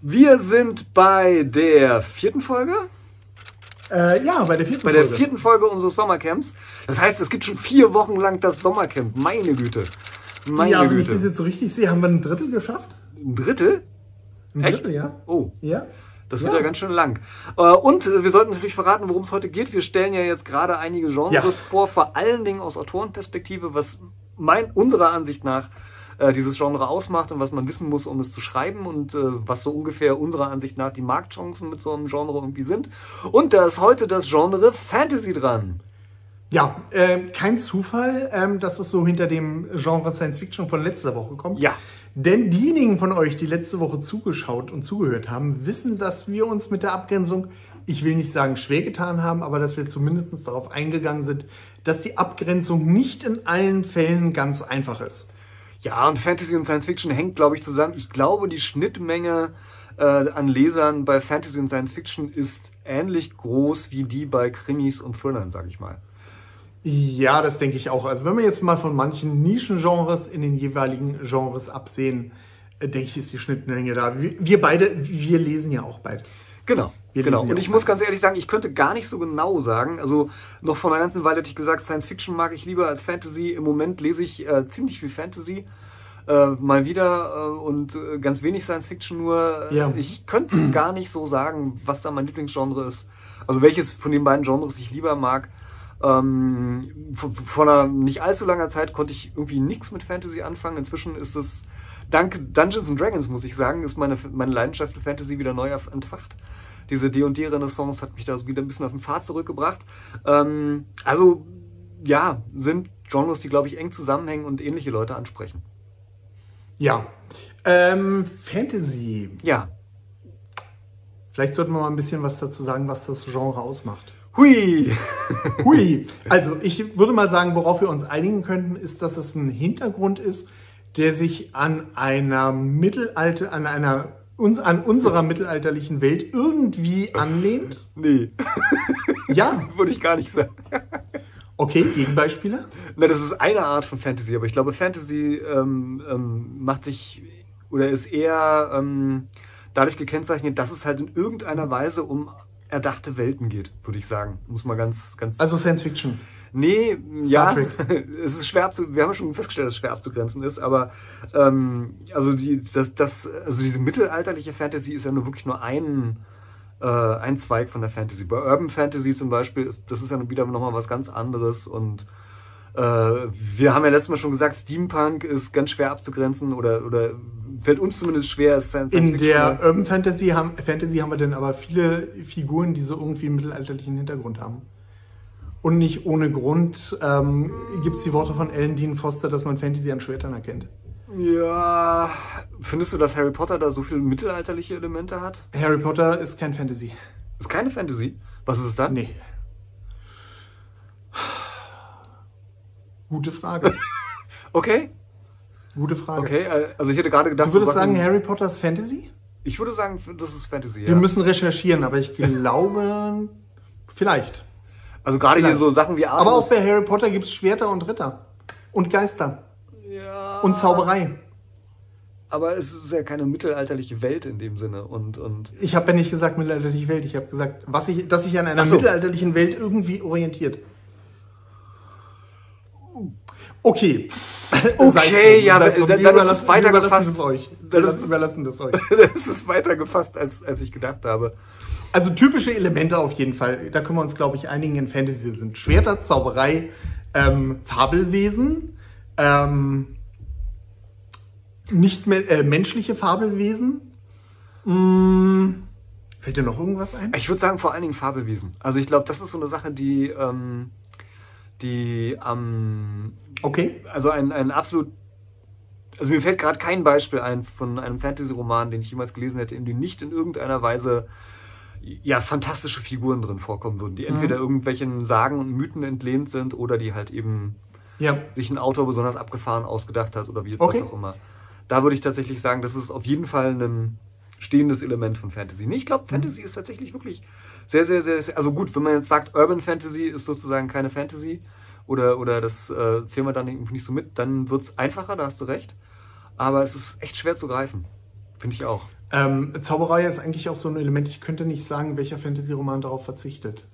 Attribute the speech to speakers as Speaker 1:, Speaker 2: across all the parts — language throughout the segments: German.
Speaker 1: Wir sind bei der vierten Folge.
Speaker 2: Äh, ja, bei der vierten
Speaker 1: Bei
Speaker 2: Folge.
Speaker 1: der vierten Folge unseres Sommercamps. Das heißt, es gibt schon vier Wochen lang das Sommercamp. Meine Güte. Meine
Speaker 2: ja, wenn ich das
Speaker 1: Güte.
Speaker 2: jetzt so richtig sehe, haben wir ein Drittel geschafft?
Speaker 1: Ein Drittel?
Speaker 2: Ein
Speaker 1: Echt?
Speaker 2: Drittel, ja.
Speaker 1: Oh,
Speaker 2: Ja.
Speaker 1: das wird
Speaker 2: Ja.
Speaker 1: ja ganz schön lang. Äh, Und wir sollten natürlich verraten, worum es heute geht. Wir stellen ja jetzt gerade einige Genres
Speaker 2: Ja.
Speaker 1: vor, vor allen Dingen aus Autorenperspektive, was mein, unserer Ansicht nach äh, dieses Genre ausmacht und was man wissen muss, um es zu schreiben und äh, was so ungefähr unserer Ansicht nach die Marktchancen mit so einem Genre irgendwie sind. Und da ist heute das Genre Fantasy dran.
Speaker 2: Ja, äh, kein Zufall, ähm, dass es so hinter dem Genre Science Fiction von letzter Woche kommt.
Speaker 1: Ja.
Speaker 2: Denn diejenigen von euch, die letzte Woche zugeschaut und zugehört haben, wissen, dass wir uns mit der Abgrenzung, ich will nicht sagen schwer getan haben, aber dass wir zumindest darauf eingegangen sind, dass die Abgrenzung nicht in allen Fällen ganz einfach ist.
Speaker 1: Ja, und Fantasy und Science Fiction hängt, glaube ich, zusammen. Ich glaube, die Schnittmenge äh, an Lesern bei Fantasy und Science Fiction ist ähnlich groß wie die bei Krimis und Thrillern, sag ich mal.
Speaker 2: Ja, das denke ich auch. Also wenn wir jetzt mal von manchen Nischengenres in den jeweiligen Genres absehen, denke ich, ist die Schnittmenge da. Wir, wir beide, wir lesen ja auch beides.
Speaker 1: Genau.
Speaker 2: Wir
Speaker 1: genau. Und ich muss ganz ehrlich sagen, ich könnte gar nicht so genau sagen. Also noch vor einer ganzen Weile hätte ich gesagt, Science Fiction mag ich lieber als Fantasy. Im Moment lese ich äh, ziemlich viel Fantasy. Äh, mal wieder äh, und äh, ganz wenig Science Fiction nur. Äh,
Speaker 2: Ja.
Speaker 1: Ich könnte gar nicht so sagen, was da mein Lieblingsgenre ist. Also welches von den beiden Genres ich lieber mag. Ähm, vor, vor einer nicht allzu langer Zeit konnte ich irgendwie nichts mit Fantasy anfangen. Inzwischen ist es, dank Dungeons and Dragons, muss ich sagen, ist meine, meine Leidenschaft für Fantasy wieder neu entfacht. Diese D&D-Renaissance hat mich da so wieder ein bisschen auf den Pfad zurückgebracht. Ähm, also, ja, sind Genres, die, glaube ich, eng zusammenhängen und ähnliche Leute ansprechen.
Speaker 2: Ja. Ähm, Fantasy.
Speaker 1: Ja.
Speaker 2: Vielleicht sollten wir mal ein bisschen was dazu sagen, was das Genre ausmacht.
Speaker 1: Hui!
Speaker 2: Hui. Also ich würde mal sagen, worauf wir uns einigen könnten, ist, dass es ein Hintergrund ist, der sich an einer Mittelalter, an einer uns an unserer mittelalterlichen Welt irgendwie anlehnt.
Speaker 1: Nee,
Speaker 2: Ja,
Speaker 1: würde ich gar nicht sagen.
Speaker 2: okay, Gegenbeispiele.
Speaker 1: Na, das ist eine Art von Fantasy, aber ich glaube, Fantasy ähm, ähm, macht sich oder ist eher ähm, dadurch gekennzeichnet, dass es halt in irgendeiner Weise um erdachte Welten geht, würde ich sagen. Muss man ganz, ganz.
Speaker 2: Also Science Fiction.
Speaker 1: Nee,
Speaker 2: Star
Speaker 1: ja,
Speaker 2: Trek.
Speaker 1: es ist schwer abzu, wir haben ja schon festgestellt, dass es schwer abzugrenzen ist, aber ähm, also die, das, das, also diese mittelalterliche Fantasy ist ja nur wirklich nur ein äh, ein Zweig von der Fantasy. Bei Urban Fantasy zum Beispiel, ist, das ist ja wieder nochmal was ganz anderes und äh, wir haben ja letztes Mal schon gesagt, Steampunk ist ganz schwer abzugrenzen oder, oder fällt uns zumindest schwer. Ist Science
Speaker 2: In der Urban Fantasy haben, Fantasy haben wir dann aber viele Figuren, die so irgendwie einen mittelalterlichen Hintergrund haben. Und nicht ohne Grund ähm, gibt es die Worte von Ellen Dean Foster, dass man Fantasy an Schwertern erkennt.
Speaker 1: Ja, findest du, dass Harry Potter da so viele mittelalterliche Elemente hat?
Speaker 2: Harry Potter ist kein Fantasy.
Speaker 1: Ist keine Fantasy. Was ist es dann?
Speaker 2: Nee. Gute Frage.
Speaker 1: Okay,
Speaker 2: Gute Frage.
Speaker 1: okay. äh, Also ich hätte gerade gedacht,
Speaker 2: Du würdest
Speaker 1: so
Speaker 2: sagen, Harry Potter ist Fantasy?
Speaker 1: Ich würde sagen, das ist Fantasy.
Speaker 2: Wir
Speaker 1: Ja.
Speaker 2: müssen recherchieren, aber ich glaube, vielleicht.
Speaker 1: Also gerade hier so Sachen wie Artemis.
Speaker 2: Aber auch bei Harry Potter gibt es Schwerter und Ritter. Und Geister.
Speaker 1: ja,
Speaker 2: Und Zauberei.
Speaker 1: Aber es ist ja keine mittelalterliche Welt in dem Sinne. Und, und
Speaker 2: Ich habe ja nicht gesagt mittelalterliche Welt. Ich habe gesagt, was ich, dass sich an einer
Speaker 1: so.
Speaker 2: mittelalterlichen Welt irgendwie orientiert. Okay.
Speaker 1: Okay, ja, dann-
Speaker 2: wir
Speaker 1: dann ist
Speaker 2: überlassen,
Speaker 1: es weiter
Speaker 2: wir das euch.
Speaker 1: Das
Speaker 2: Wir
Speaker 1: ist-
Speaker 2: lassen- überlassen das euch.
Speaker 1: das ist weiter gefasst, als, als ich gedacht habe.
Speaker 2: Also typische Elemente auf jeden Fall. Da können wir uns, glaube ich, einigen in Fantasy sind Schwerter, Zauberei, ähm, Fabelwesen, ähm, nicht mehr, äh, menschliche Fabelwesen. Mm, fällt dir noch irgendwas ein?
Speaker 1: Ich würde sagen, vor allen Dingen Fabelwesen. Also ich glaube, das ist so eine Sache, die, ähm, die am,
Speaker 2: Okay.
Speaker 1: also ein, ein absolut, also mir fällt gerade kein Beispiel ein von einem Fantasy-Roman, den ich jemals gelesen hätte, in dem nicht in irgendeiner Weise ja fantastische Figuren drin vorkommen würden, die entweder irgendwelchen Sagen und Mythen entlehnt sind oder die halt eben
Speaker 2: Ja.
Speaker 1: sich ein Autor besonders abgefahren ausgedacht hat oder wie
Speaker 2: Okay.
Speaker 1: was auch immer. Da würde ich tatsächlich sagen, das ist auf jeden Fall ein stehendes Element von Fantasy. Nee, ich glaube,
Speaker 2: Mhm.
Speaker 1: Fantasy ist tatsächlich wirklich sehr, sehr, sehr, sehr, also gut, wenn man jetzt sagt, Urban Fantasy ist sozusagen keine Fantasy oder, oder das äh, zählen wir dann irgendwie nicht so mit, dann wird's einfacher, da hast du recht. Aber es ist echt schwer zu greifen. Finde ich auch.
Speaker 2: Ähm, Zauberei ist eigentlich auch so ein Element, ich könnte nicht sagen, welcher Fantasy-Roman darauf verzichtet.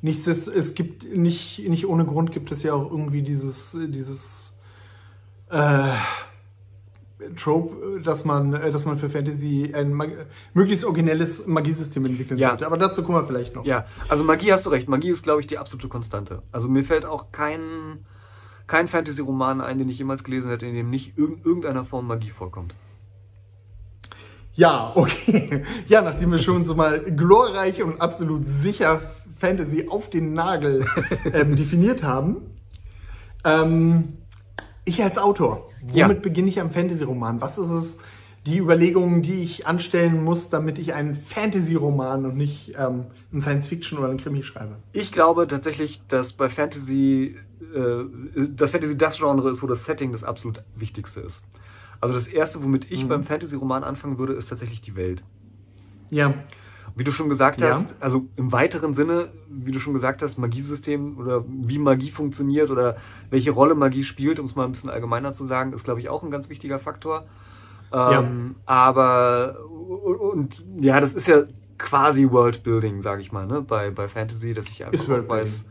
Speaker 2: Nichts ist, es gibt nicht, nicht ohne Grund gibt es ja auch irgendwie dieses, dieses äh, Trope, dass man, äh, dass man für Fantasy ein möglichst originelles Magiesystem entwickeln
Speaker 1: Ja.
Speaker 2: sollte. Aber dazu kommen wir vielleicht noch.
Speaker 1: Ja, also Magie hast du recht. Magie ist, glaube ich, die absolute Konstante. Also mir fällt auch kein, kein Fantasy-Roman ein, den ich jemals gelesen hätte, in dem nicht irg irgendeiner Form Magie vorkommt.
Speaker 2: Ja, okay. Ja, nachdem wir schon so mal glorreich und absolut sicher Fantasy auf den Nagel ähm, definiert haben. Ähm, ich als Autor, womit
Speaker 1: Ja.
Speaker 2: beginne ich am Fantasy-Roman? Was ist es, die Überlegungen, die ich anstellen muss, damit ich einen Fantasy-Roman und nicht ähm, einen Science-Fiction oder einen Krimi schreibe?
Speaker 1: Ich glaube tatsächlich, dass bei Fantasy, äh, dass Fantasy das Genre ist, wo das Setting das absolut Wichtigste ist. Also das Erste, womit ich
Speaker 2: Mhm.
Speaker 1: beim Fantasy-Roman anfangen würde, ist tatsächlich die Welt.
Speaker 2: Ja,
Speaker 1: Wie du schon gesagt
Speaker 2: Ja.
Speaker 1: hast, also im weiteren Sinne, wie du schon gesagt hast, Magiesystem oder wie Magie funktioniert oder welche Rolle Magie spielt, um es mal ein bisschen allgemeiner zu sagen, ist, glaube ich, auch ein ganz wichtiger Faktor. Ähm, Aber, und ja, das ist ja quasi Worldbuilding, sage ich mal, ne, bei, bei Fantasy, dass ich einfach weiß,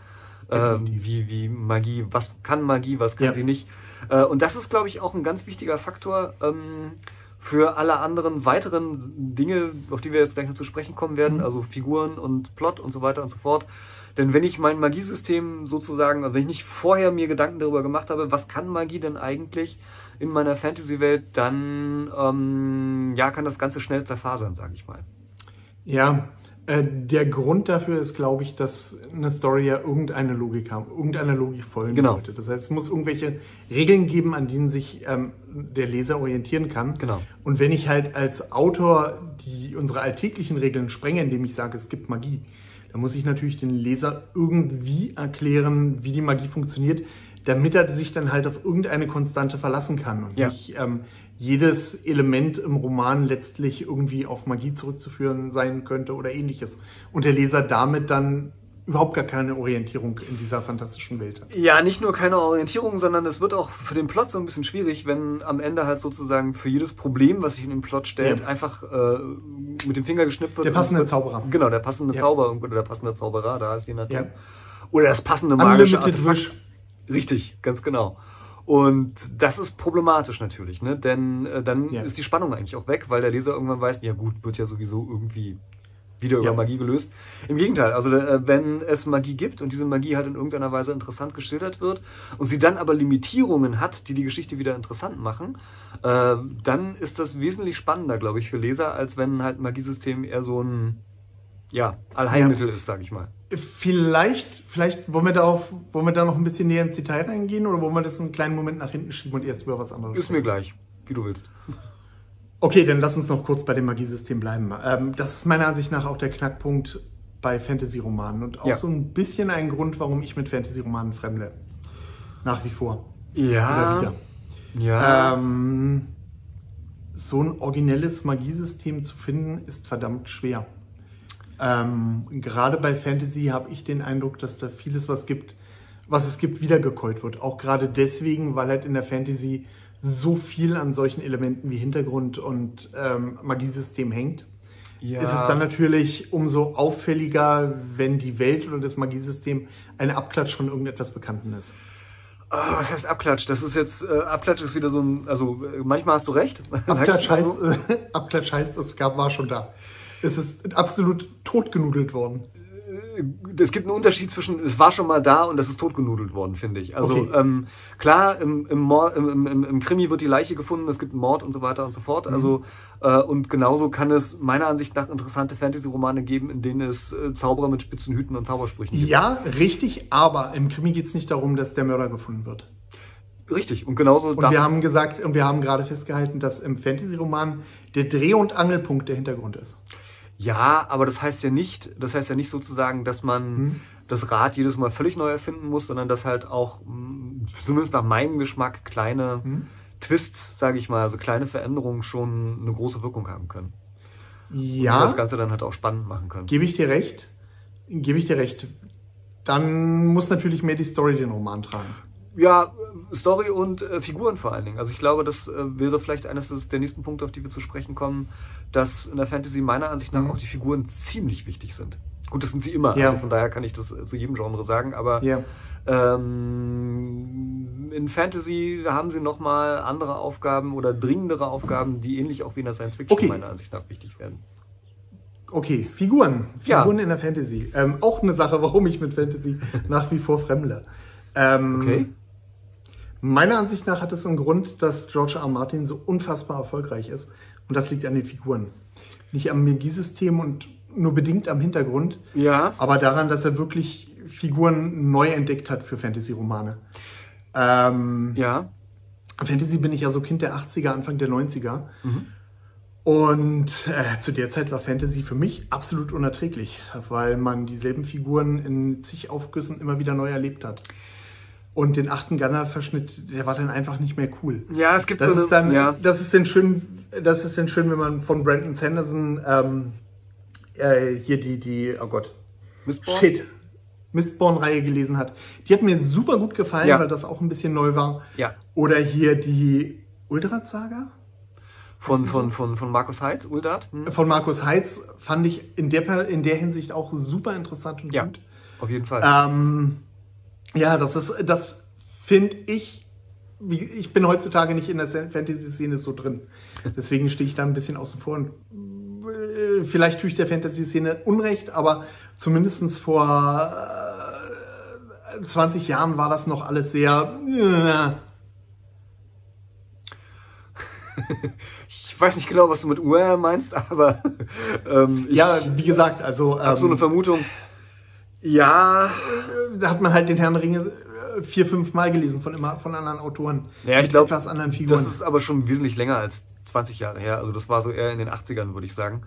Speaker 1: äh, wie, wie Magie, was kann Magie, was kann
Speaker 2: Ja.
Speaker 1: sie nicht. Äh, und das ist, glaube ich, auch ein ganz wichtiger Faktor ähm, für alle anderen weiteren Dinge, auf die wir jetzt gleich noch zu sprechen kommen werden,
Speaker 2: Mhm.
Speaker 1: also Figuren und Plot und so weiter und so fort. Denn wenn ich mein Magiesystem sozusagen, also wenn ich nicht vorher mir Gedanken darüber gemacht habe, was kann Magie denn eigentlich in meiner Fantasy-Welt, dann ähm, ja, kann das Ganze schnell zerfasern, sage ich mal.
Speaker 2: Ja, äh, der Grund dafür ist, glaube ich, dass eine Story ja irgendeine Logik haben, irgendeiner Logik folgen
Speaker 1: Genau.
Speaker 2: sollte. Das heißt, es muss irgendwelche Regeln geben, an denen sich ähm, der Leser orientieren kann.
Speaker 1: Genau.
Speaker 2: Und wenn ich halt als Autor die unsere alltäglichen Regeln sprenge, indem ich sage, es gibt Magie, dann muss ich natürlich den Leser irgendwie erklären, wie die Magie funktioniert, damit er sich dann halt auf irgendeine Konstante verlassen kann und
Speaker 1: Ja.
Speaker 2: nicht ähm, jedes Element im Roman letztlich irgendwie auf Magie zurückzuführen sein könnte oder ähnliches. Und der Leser damit dann überhaupt gar keine Orientierung in dieser fantastischen Welt hat.
Speaker 1: Ja, nicht nur keine Orientierung, sondern es wird auch für den Plot so ein bisschen schwierig, wenn am Ende halt sozusagen für jedes Problem, was sich in den Plot stellt,
Speaker 2: Ja.
Speaker 1: einfach äh, mit dem Finger geschnippt wird.
Speaker 2: Der passende
Speaker 1: wird-
Speaker 2: Zauberer.
Speaker 1: Genau, der passende
Speaker 2: Ja.
Speaker 1: Zauber oder der passende Zauberer, da ist je nachdem.
Speaker 2: Ja.
Speaker 1: Oder das passende magische
Speaker 2: Unlimited
Speaker 1: Artefakt.
Speaker 2: Wish.
Speaker 1: Richtig, ganz genau. Und das ist problematisch natürlich, ne? Denn äh, dann
Speaker 2: Ja.
Speaker 1: ist die Spannung eigentlich auch weg, weil der Leser irgendwann weiß, ja gut, wird ja sowieso irgendwie wieder über
Speaker 2: Ja.
Speaker 1: Magie gelöst. Im Gegenteil, also äh, wenn es Magie gibt und diese Magie halt in irgendeiner Weise interessant geschildert wird und sie dann aber Limitierungen hat, die die Geschichte wieder interessant machen, äh, dann ist das wesentlich spannender, glaube ich, für Leser, als wenn halt ein Magiesystem eher so ein ja, Allheilmittel ist, sage ich mal.
Speaker 2: Vielleicht, vielleicht wollen wir darauf, wollen wir da noch ein bisschen näher ins Detail reingehen oder wollen wir das einen kleinen Moment nach hinten schieben und erst über was anderes
Speaker 1: Ist mir gleich, wie du willst.
Speaker 2: Okay, dann lass uns noch kurz bei dem Magiesystem bleiben. Ähm, das ist meiner Ansicht nach auch der Knackpunkt bei Fantasy-Romanen und auch
Speaker 1: Ja.
Speaker 2: so ein bisschen ein Grund, warum ich mit Fantasy-Romanen fremde. Nach wie vor.
Speaker 1: Ja.
Speaker 2: Oder wieder.
Speaker 1: Ja.
Speaker 2: Ähm, so ein originelles Magiesystem zu finden, ist verdammt schwer. Ähm, gerade bei Fantasy habe ich den Eindruck, dass da vieles, was gibt, was es gibt, wiedergekäut wird. Auch gerade deswegen, weil halt in der Fantasy so viel an solchen Elementen wie Hintergrund und ähm, Magiesystem hängt.
Speaker 1: ja.
Speaker 2: Ist es dann natürlich umso auffälliger, wenn die Welt oder das Magiesystem ein Abklatsch von irgendetwas Bekannten ist.
Speaker 1: Ah, was heißt Abklatsch? Das ist jetzt, äh, Abklatsch ist wieder so ein, also äh, manchmal hast du recht.
Speaker 2: Abklatsch heißt,
Speaker 1: so.
Speaker 2: Abklatsch heißt, es gab, war schon da. Es ist absolut totgenudelt worden.
Speaker 1: Es gibt einen Unterschied zwischen, es war schon mal da und das ist totgenudelt worden, finde ich. Also
Speaker 2: Okay.
Speaker 1: ähm, klar, im, im, Mord, im, im, im Krimi wird die Leiche gefunden, es gibt einen Mord und so weiter und so fort.
Speaker 2: Mhm.
Speaker 1: Also äh, und genauso kann es meiner Ansicht nach interessante Fantasy-Romane geben, in denen es äh, Zauberer mit spitzen Hüten und Zaubersprüchen gibt.
Speaker 2: Ja, richtig, aber im Krimi geht es nicht darum, dass der Mörder gefunden wird.
Speaker 1: Richtig. Und genauso
Speaker 2: Und wir
Speaker 1: es-
Speaker 2: haben gesagt, und wir haben gerade festgehalten, dass im Fantasy-Roman der Dreh- und Angelpunkt der Hintergrund ist.
Speaker 1: Ja, aber das heißt ja nicht, das heißt ja nicht sozusagen, dass man
Speaker 2: Hm.
Speaker 1: das Rad jedes Mal völlig neu erfinden muss, sondern dass halt auch, mh, zumindest nach meinem Geschmack, kleine
Speaker 2: Hm.
Speaker 1: Twists, sage ich mal, also kleine Veränderungen schon eine große Wirkung haben können. Und das
Speaker 2: Ja,
Speaker 1: Ganze dann halt auch spannend machen können.
Speaker 2: gebe ich dir recht. Gebe ich dir recht. Dann muss natürlich mehr die Story den Roman tragen.
Speaker 1: Ja, Story und äh, Figuren vor allen Dingen. Also ich glaube, das äh, wäre vielleicht eines der nächsten Punkte, auf die wir zu sprechen kommen, dass in der Fantasy meiner Ansicht nach
Speaker 2: Mhm.
Speaker 1: auch die Figuren ziemlich wichtig sind. Gut, das sind sie immer,
Speaker 2: Ja.
Speaker 1: also von daher kann ich das äh, zu jedem Genre sagen, aber
Speaker 2: Ja.
Speaker 1: ähm, in Fantasy haben sie nochmal andere Aufgaben oder dringendere Aufgaben, die ähnlich auch wie in der Science Fiction
Speaker 2: Okay.
Speaker 1: meiner Ansicht nach wichtig werden.
Speaker 2: Okay, Figuren.
Speaker 1: Ja.
Speaker 2: Figuren in der Fantasy. Ähm, auch eine Sache, warum ich mit Fantasy nach wie vor fremle. Ähm,
Speaker 1: Okay?
Speaker 2: Meiner Ansicht nach hat es einen Grund, dass George R. R. Martin so unfassbar erfolgreich ist. Und das liegt an den Figuren. Nicht am Magiesystem und nur bedingt am Hintergrund,
Speaker 1: Ja.
Speaker 2: aber daran, dass er wirklich Figuren neu entdeckt hat für Fantasy-Romane. Ähm,
Speaker 1: Ja.
Speaker 2: Fantasy bin ich ja so Kind der 80er, Anfang der 90er.
Speaker 1: Mhm.
Speaker 2: Und äh, zu der Zeit war Fantasy für mich absolut unerträglich, weil man dieselben Figuren in zig Aufgüssen immer wieder neu erlebt hat. Und den achten Gunner-Verschnitt, der war dann einfach nicht mehr cool.
Speaker 1: Ja, es gibt
Speaker 2: Das
Speaker 1: so
Speaker 2: ist dann,
Speaker 1: ja.
Speaker 2: das ist dann schön, das ist dann schön, wenn man von Brandon Sanderson ähm, äh, hier die, die, oh Gott,
Speaker 1: Mistborn?
Speaker 2: Shit, Mistborn-Reihe gelesen hat. Die hat mir super gut gefallen,
Speaker 1: Ja.
Speaker 2: weil das auch ein bisschen neu war.
Speaker 1: Ja.
Speaker 2: Oder hier die Uldrad-Saga
Speaker 1: Von, von, von, von Markus Heitz, Uldat? Hm?
Speaker 2: von Markus Heitz fand ich in der, in der Hinsicht auch super interessant und
Speaker 1: Ja.
Speaker 2: gut.
Speaker 1: Auf jeden Fall.
Speaker 2: Ähm, ja, das ist, das finde ich, wie, ich bin heutzutage nicht in der Fantasy-Szene so drin. Deswegen stehe ich da ein bisschen außen vor und äh, vielleicht tue ich der Fantasy-Szene Unrecht, aber zumindest vor äh, 20 Jahren war das noch alles sehr, äh,
Speaker 1: Ich weiß nicht genau, was du mit Uer meinst, aber ähm,
Speaker 2: ja, wie gesagt, also
Speaker 1: habe so eine
Speaker 2: ähm,
Speaker 1: Vermutung. Ja,
Speaker 2: da hat man halt den Herrn der Ringe äh, vier, fünf Mal gelesen von immer von anderen Autoren.
Speaker 1: Ja, ich
Speaker 2: mit
Speaker 1: glaub,
Speaker 2: etwas anderen Figuren.
Speaker 1: das ist aber schon wesentlich länger als 20 Jahre her. Also das war so eher in den 80ern, würde ich sagen.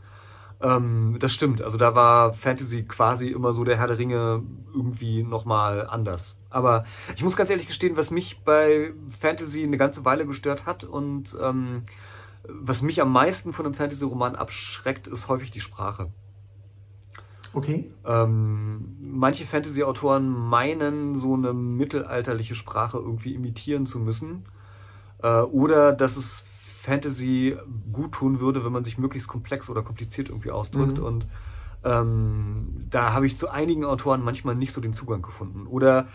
Speaker 1: Ähm, das stimmt. Also da war Fantasy quasi immer so der Herr der Ringe irgendwie nochmal anders. Aber ich muss ganz ehrlich gestehen, was mich bei Fantasy eine ganze Weile gestört hat und ähm, was mich am meisten von einem Fantasy-Roman abschreckt, ist häufig die Sprache.
Speaker 2: Okay.
Speaker 1: Ähm, manche Fantasy-Autoren meinen, so eine mittelalterliche Sprache irgendwie imitieren zu müssen. Äh, oder dass es Fantasy gut tun würde, wenn man sich möglichst komplex oder kompliziert irgendwie ausdrückt.
Speaker 2: Mhm.
Speaker 1: Und ähm, da habe ich zu einigen Autoren manchmal nicht so den Zugang gefunden. Oder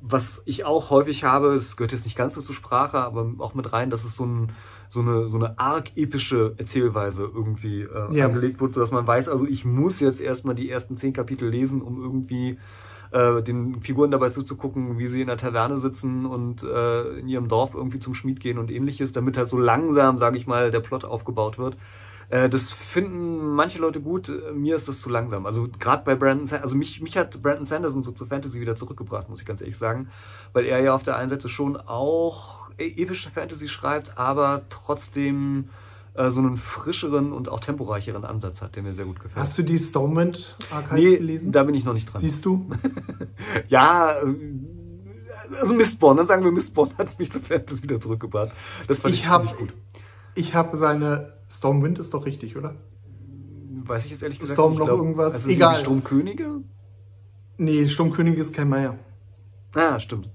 Speaker 1: was ich auch häufig habe, es gehört jetzt nicht ganz so zur Sprache, aber auch mit rein, dass es so, ein, so eine, so eine arg epische Erzählweise irgendwie äh,
Speaker 2: Ja.
Speaker 1: angelegt wird, sodass man weiß, also ich muss jetzt erstmal die ersten zehn Kapitel lesen, um irgendwie äh, den Figuren dabei zuzugucken, wie sie in der Taverne sitzen und äh, in ihrem Dorf irgendwie zum Schmied gehen und ähnliches, damit halt so langsam, sage ich mal, der Plot aufgebaut wird. Äh, das finden manche Leute gut, mir ist das zu langsam. Also gerade bei Brandon, Sa- also mich, mich hat Brandon Sanderson so zu Fantasy wieder zurückgebracht, muss ich ganz ehrlich sagen, weil er ja auf der einen Seite schon auch e- epische Fantasy schreibt, aber trotzdem äh, so einen frischeren und auch temporeicheren Ansatz hat, der mir sehr gut gefällt.
Speaker 2: Hast du die Stormwind Archives
Speaker 1: nee,
Speaker 2: gelesen?
Speaker 1: da bin ich noch nicht dran.
Speaker 2: Siehst du?
Speaker 1: Ja, äh, also Mistborn, dann sagen wir Mistborn hat mich zu Fantasy wieder zurückgebracht. Das fand ich,
Speaker 2: Ich
Speaker 1: ziemlich gut.
Speaker 2: ich habe seine Stormwind ist doch richtig, oder?
Speaker 1: Weiß ich jetzt ehrlich gesagt
Speaker 2: Storm
Speaker 1: nicht.
Speaker 2: noch
Speaker 1: Ich glaub,
Speaker 2: irgendwas?
Speaker 1: Also
Speaker 2: Egal.
Speaker 1: Die Stromkönige?
Speaker 2: Nee, Sturmkönig ist kein Meier.
Speaker 1: Ah, stimmt.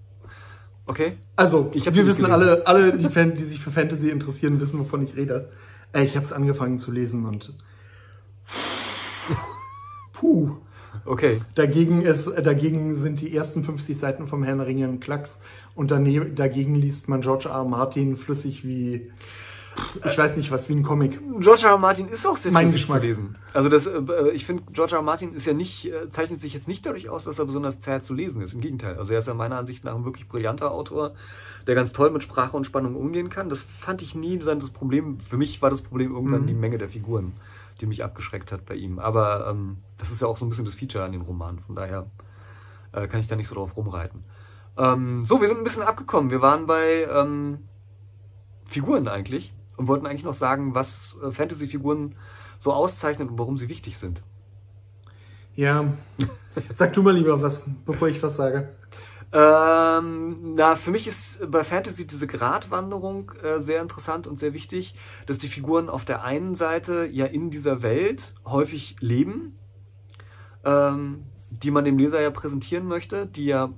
Speaker 1: Okay.
Speaker 2: Also, wir wissen
Speaker 1: gelesen.
Speaker 2: alle, alle die, Fan, die sich für Fantasy interessieren, wissen, wovon ich rede. Äh, ich habe es angefangen zu lesen und puh.
Speaker 1: Okay.
Speaker 2: Dagegen, ist, äh, dagegen sind die ersten 50 Seiten vom Herrn der Ringe ein Klacks und dane- dagegen liest man George R. R. Martin flüssig wie, ich weiß nicht was, wie ein Comic.
Speaker 1: George R. R. Martin ist auch sehr
Speaker 2: Mein Geschmack.
Speaker 1: zu lesen. Also das, äh, ich finde, George R. R. Martin ist ja nicht, äh, zeichnet sich jetzt nicht dadurch aus, dass er besonders zäh zu lesen ist. Im Gegenteil. Also er ist ja meiner Ansicht nach ein wirklich brillanter Autor, der ganz toll mit Sprache und Spannung umgehen kann. Das fand ich nie dann das Problem. Für mich war das Problem irgendwann
Speaker 2: Mhm.
Speaker 1: die Menge der Figuren, die mich abgeschreckt hat bei ihm. Aber ähm, das ist ja auch so ein bisschen das Feature an dem Roman. Von daher äh, kann ich da nicht so drauf rumreiten. Ähm, so, wir sind ein bisschen abgekommen. Wir waren bei ähm, Figuren eigentlich und wollten eigentlich noch sagen, was äh, Fantasy-Figuren so auszeichnet und warum sie wichtig sind.
Speaker 2: Ja, sag du mal lieber was, bevor ich was sage.
Speaker 1: Ähm, na, für mich ist bei Fantasy diese Gratwanderung äh, sehr interessant und sehr wichtig, dass die Figuren auf der einen Seite ja in dieser Welt häufig leben, ähm, die man dem Leser ja präsentieren möchte, die ja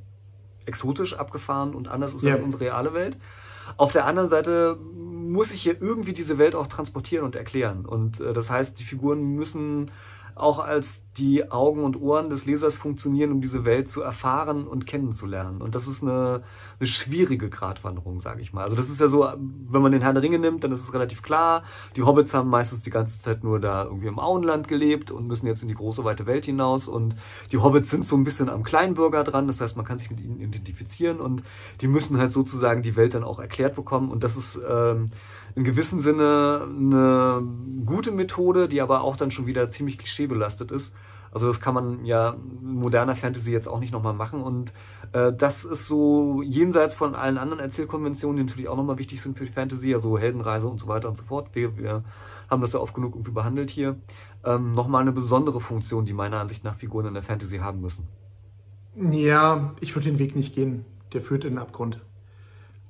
Speaker 1: exotisch, abgefahren und anders ist
Speaker 2: Ja.
Speaker 1: als unsere reale Welt. Auf der anderen Seite muss ich hier irgendwie diese Welt auch transportieren und erklären. Und äh, das heißt, die Figuren müssen auch als die Augen und Ohren des Lesers funktionieren, um diese Welt zu erfahren und kennenzulernen. Und das ist eine, eine schwierige Gratwanderung, sage ich mal. Also das ist ja so, wenn man den Herrn der Ringe nimmt, dann ist es relativ klar. Die Hobbits haben meistens die ganze Zeit nur da irgendwie im Auenland gelebt und müssen jetzt in die große weite Welt hinaus. Und die Hobbits sind so ein bisschen am Kleinbürger dran. Das heißt, man kann sich mit ihnen identifizieren und die müssen halt sozusagen die Welt dann auch erklärt bekommen. Und das ist ähm, in gewissem Sinne eine gute Methode, die aber auch dann schon wieder ziemlich klischeebelastet ist. Also das kann man ja moderner Fantasy jetzt auch nicht nochmal machen. Und äh, das ist so jenseits von allen anderen Erzählkonventionen, die natürlich auch nochmal wichtig sind für die Fantasy, also Heldenreise und so weiter und so fort. Wir, wir haben das ja oft genug irgendwie behandelt hier. Ähm, nochmal eine besondere Funktion, die meiner Ansicht nach Figuren in der Fantasy haben müssen.
Speaker 2: Ja, ich würde den Weg nicht gehen. Der führt in den Abgrund.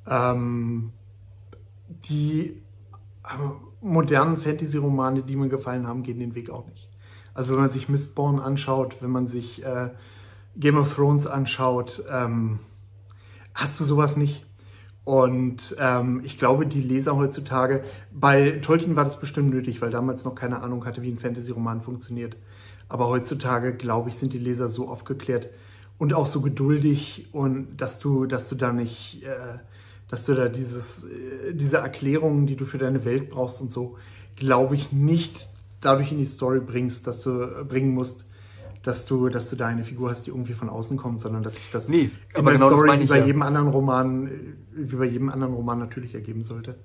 Speaker 2: Ähm, die modernen Fantasy-Romane, die mir gefallen haben, gehen den Weg auch nicht. Also wenn man sich Mistborn anschaut, wenn man sich äh, Game of Thrones anschaut, ähm, hast du sowas nicht. Und ähm, ich glaube, die Leser heutzutage, bei Tolkien war das bestimmt nötig, weil damals noch keine Ahnung hatte, wie ein Fantasy-Roman funktioniert. Aber heutzutage, glaube ich, sind die Leser so aufgeklärt und auch so geduldig und dass du, dass du da nicht, äh, dass du da dieses, äh, diese Erklärungen, die du für deine Welt brauchst und so, glaube ich, nicht dadurch in die Story bringst, dass du äh, bringen musst, dass du, dass du da eine Figur hast, die irgendwie von außen kommt, sondern dass sich das
Speaker 1: Nee,
Speaker 2: in der
Speaker 1: genau
Speaker 2: Story wie bei
Speaker 1: ja.
Speaker 2: jedem anderen Roman, äh, wie bei jedem anderen Roman natürlich ergeben sollte.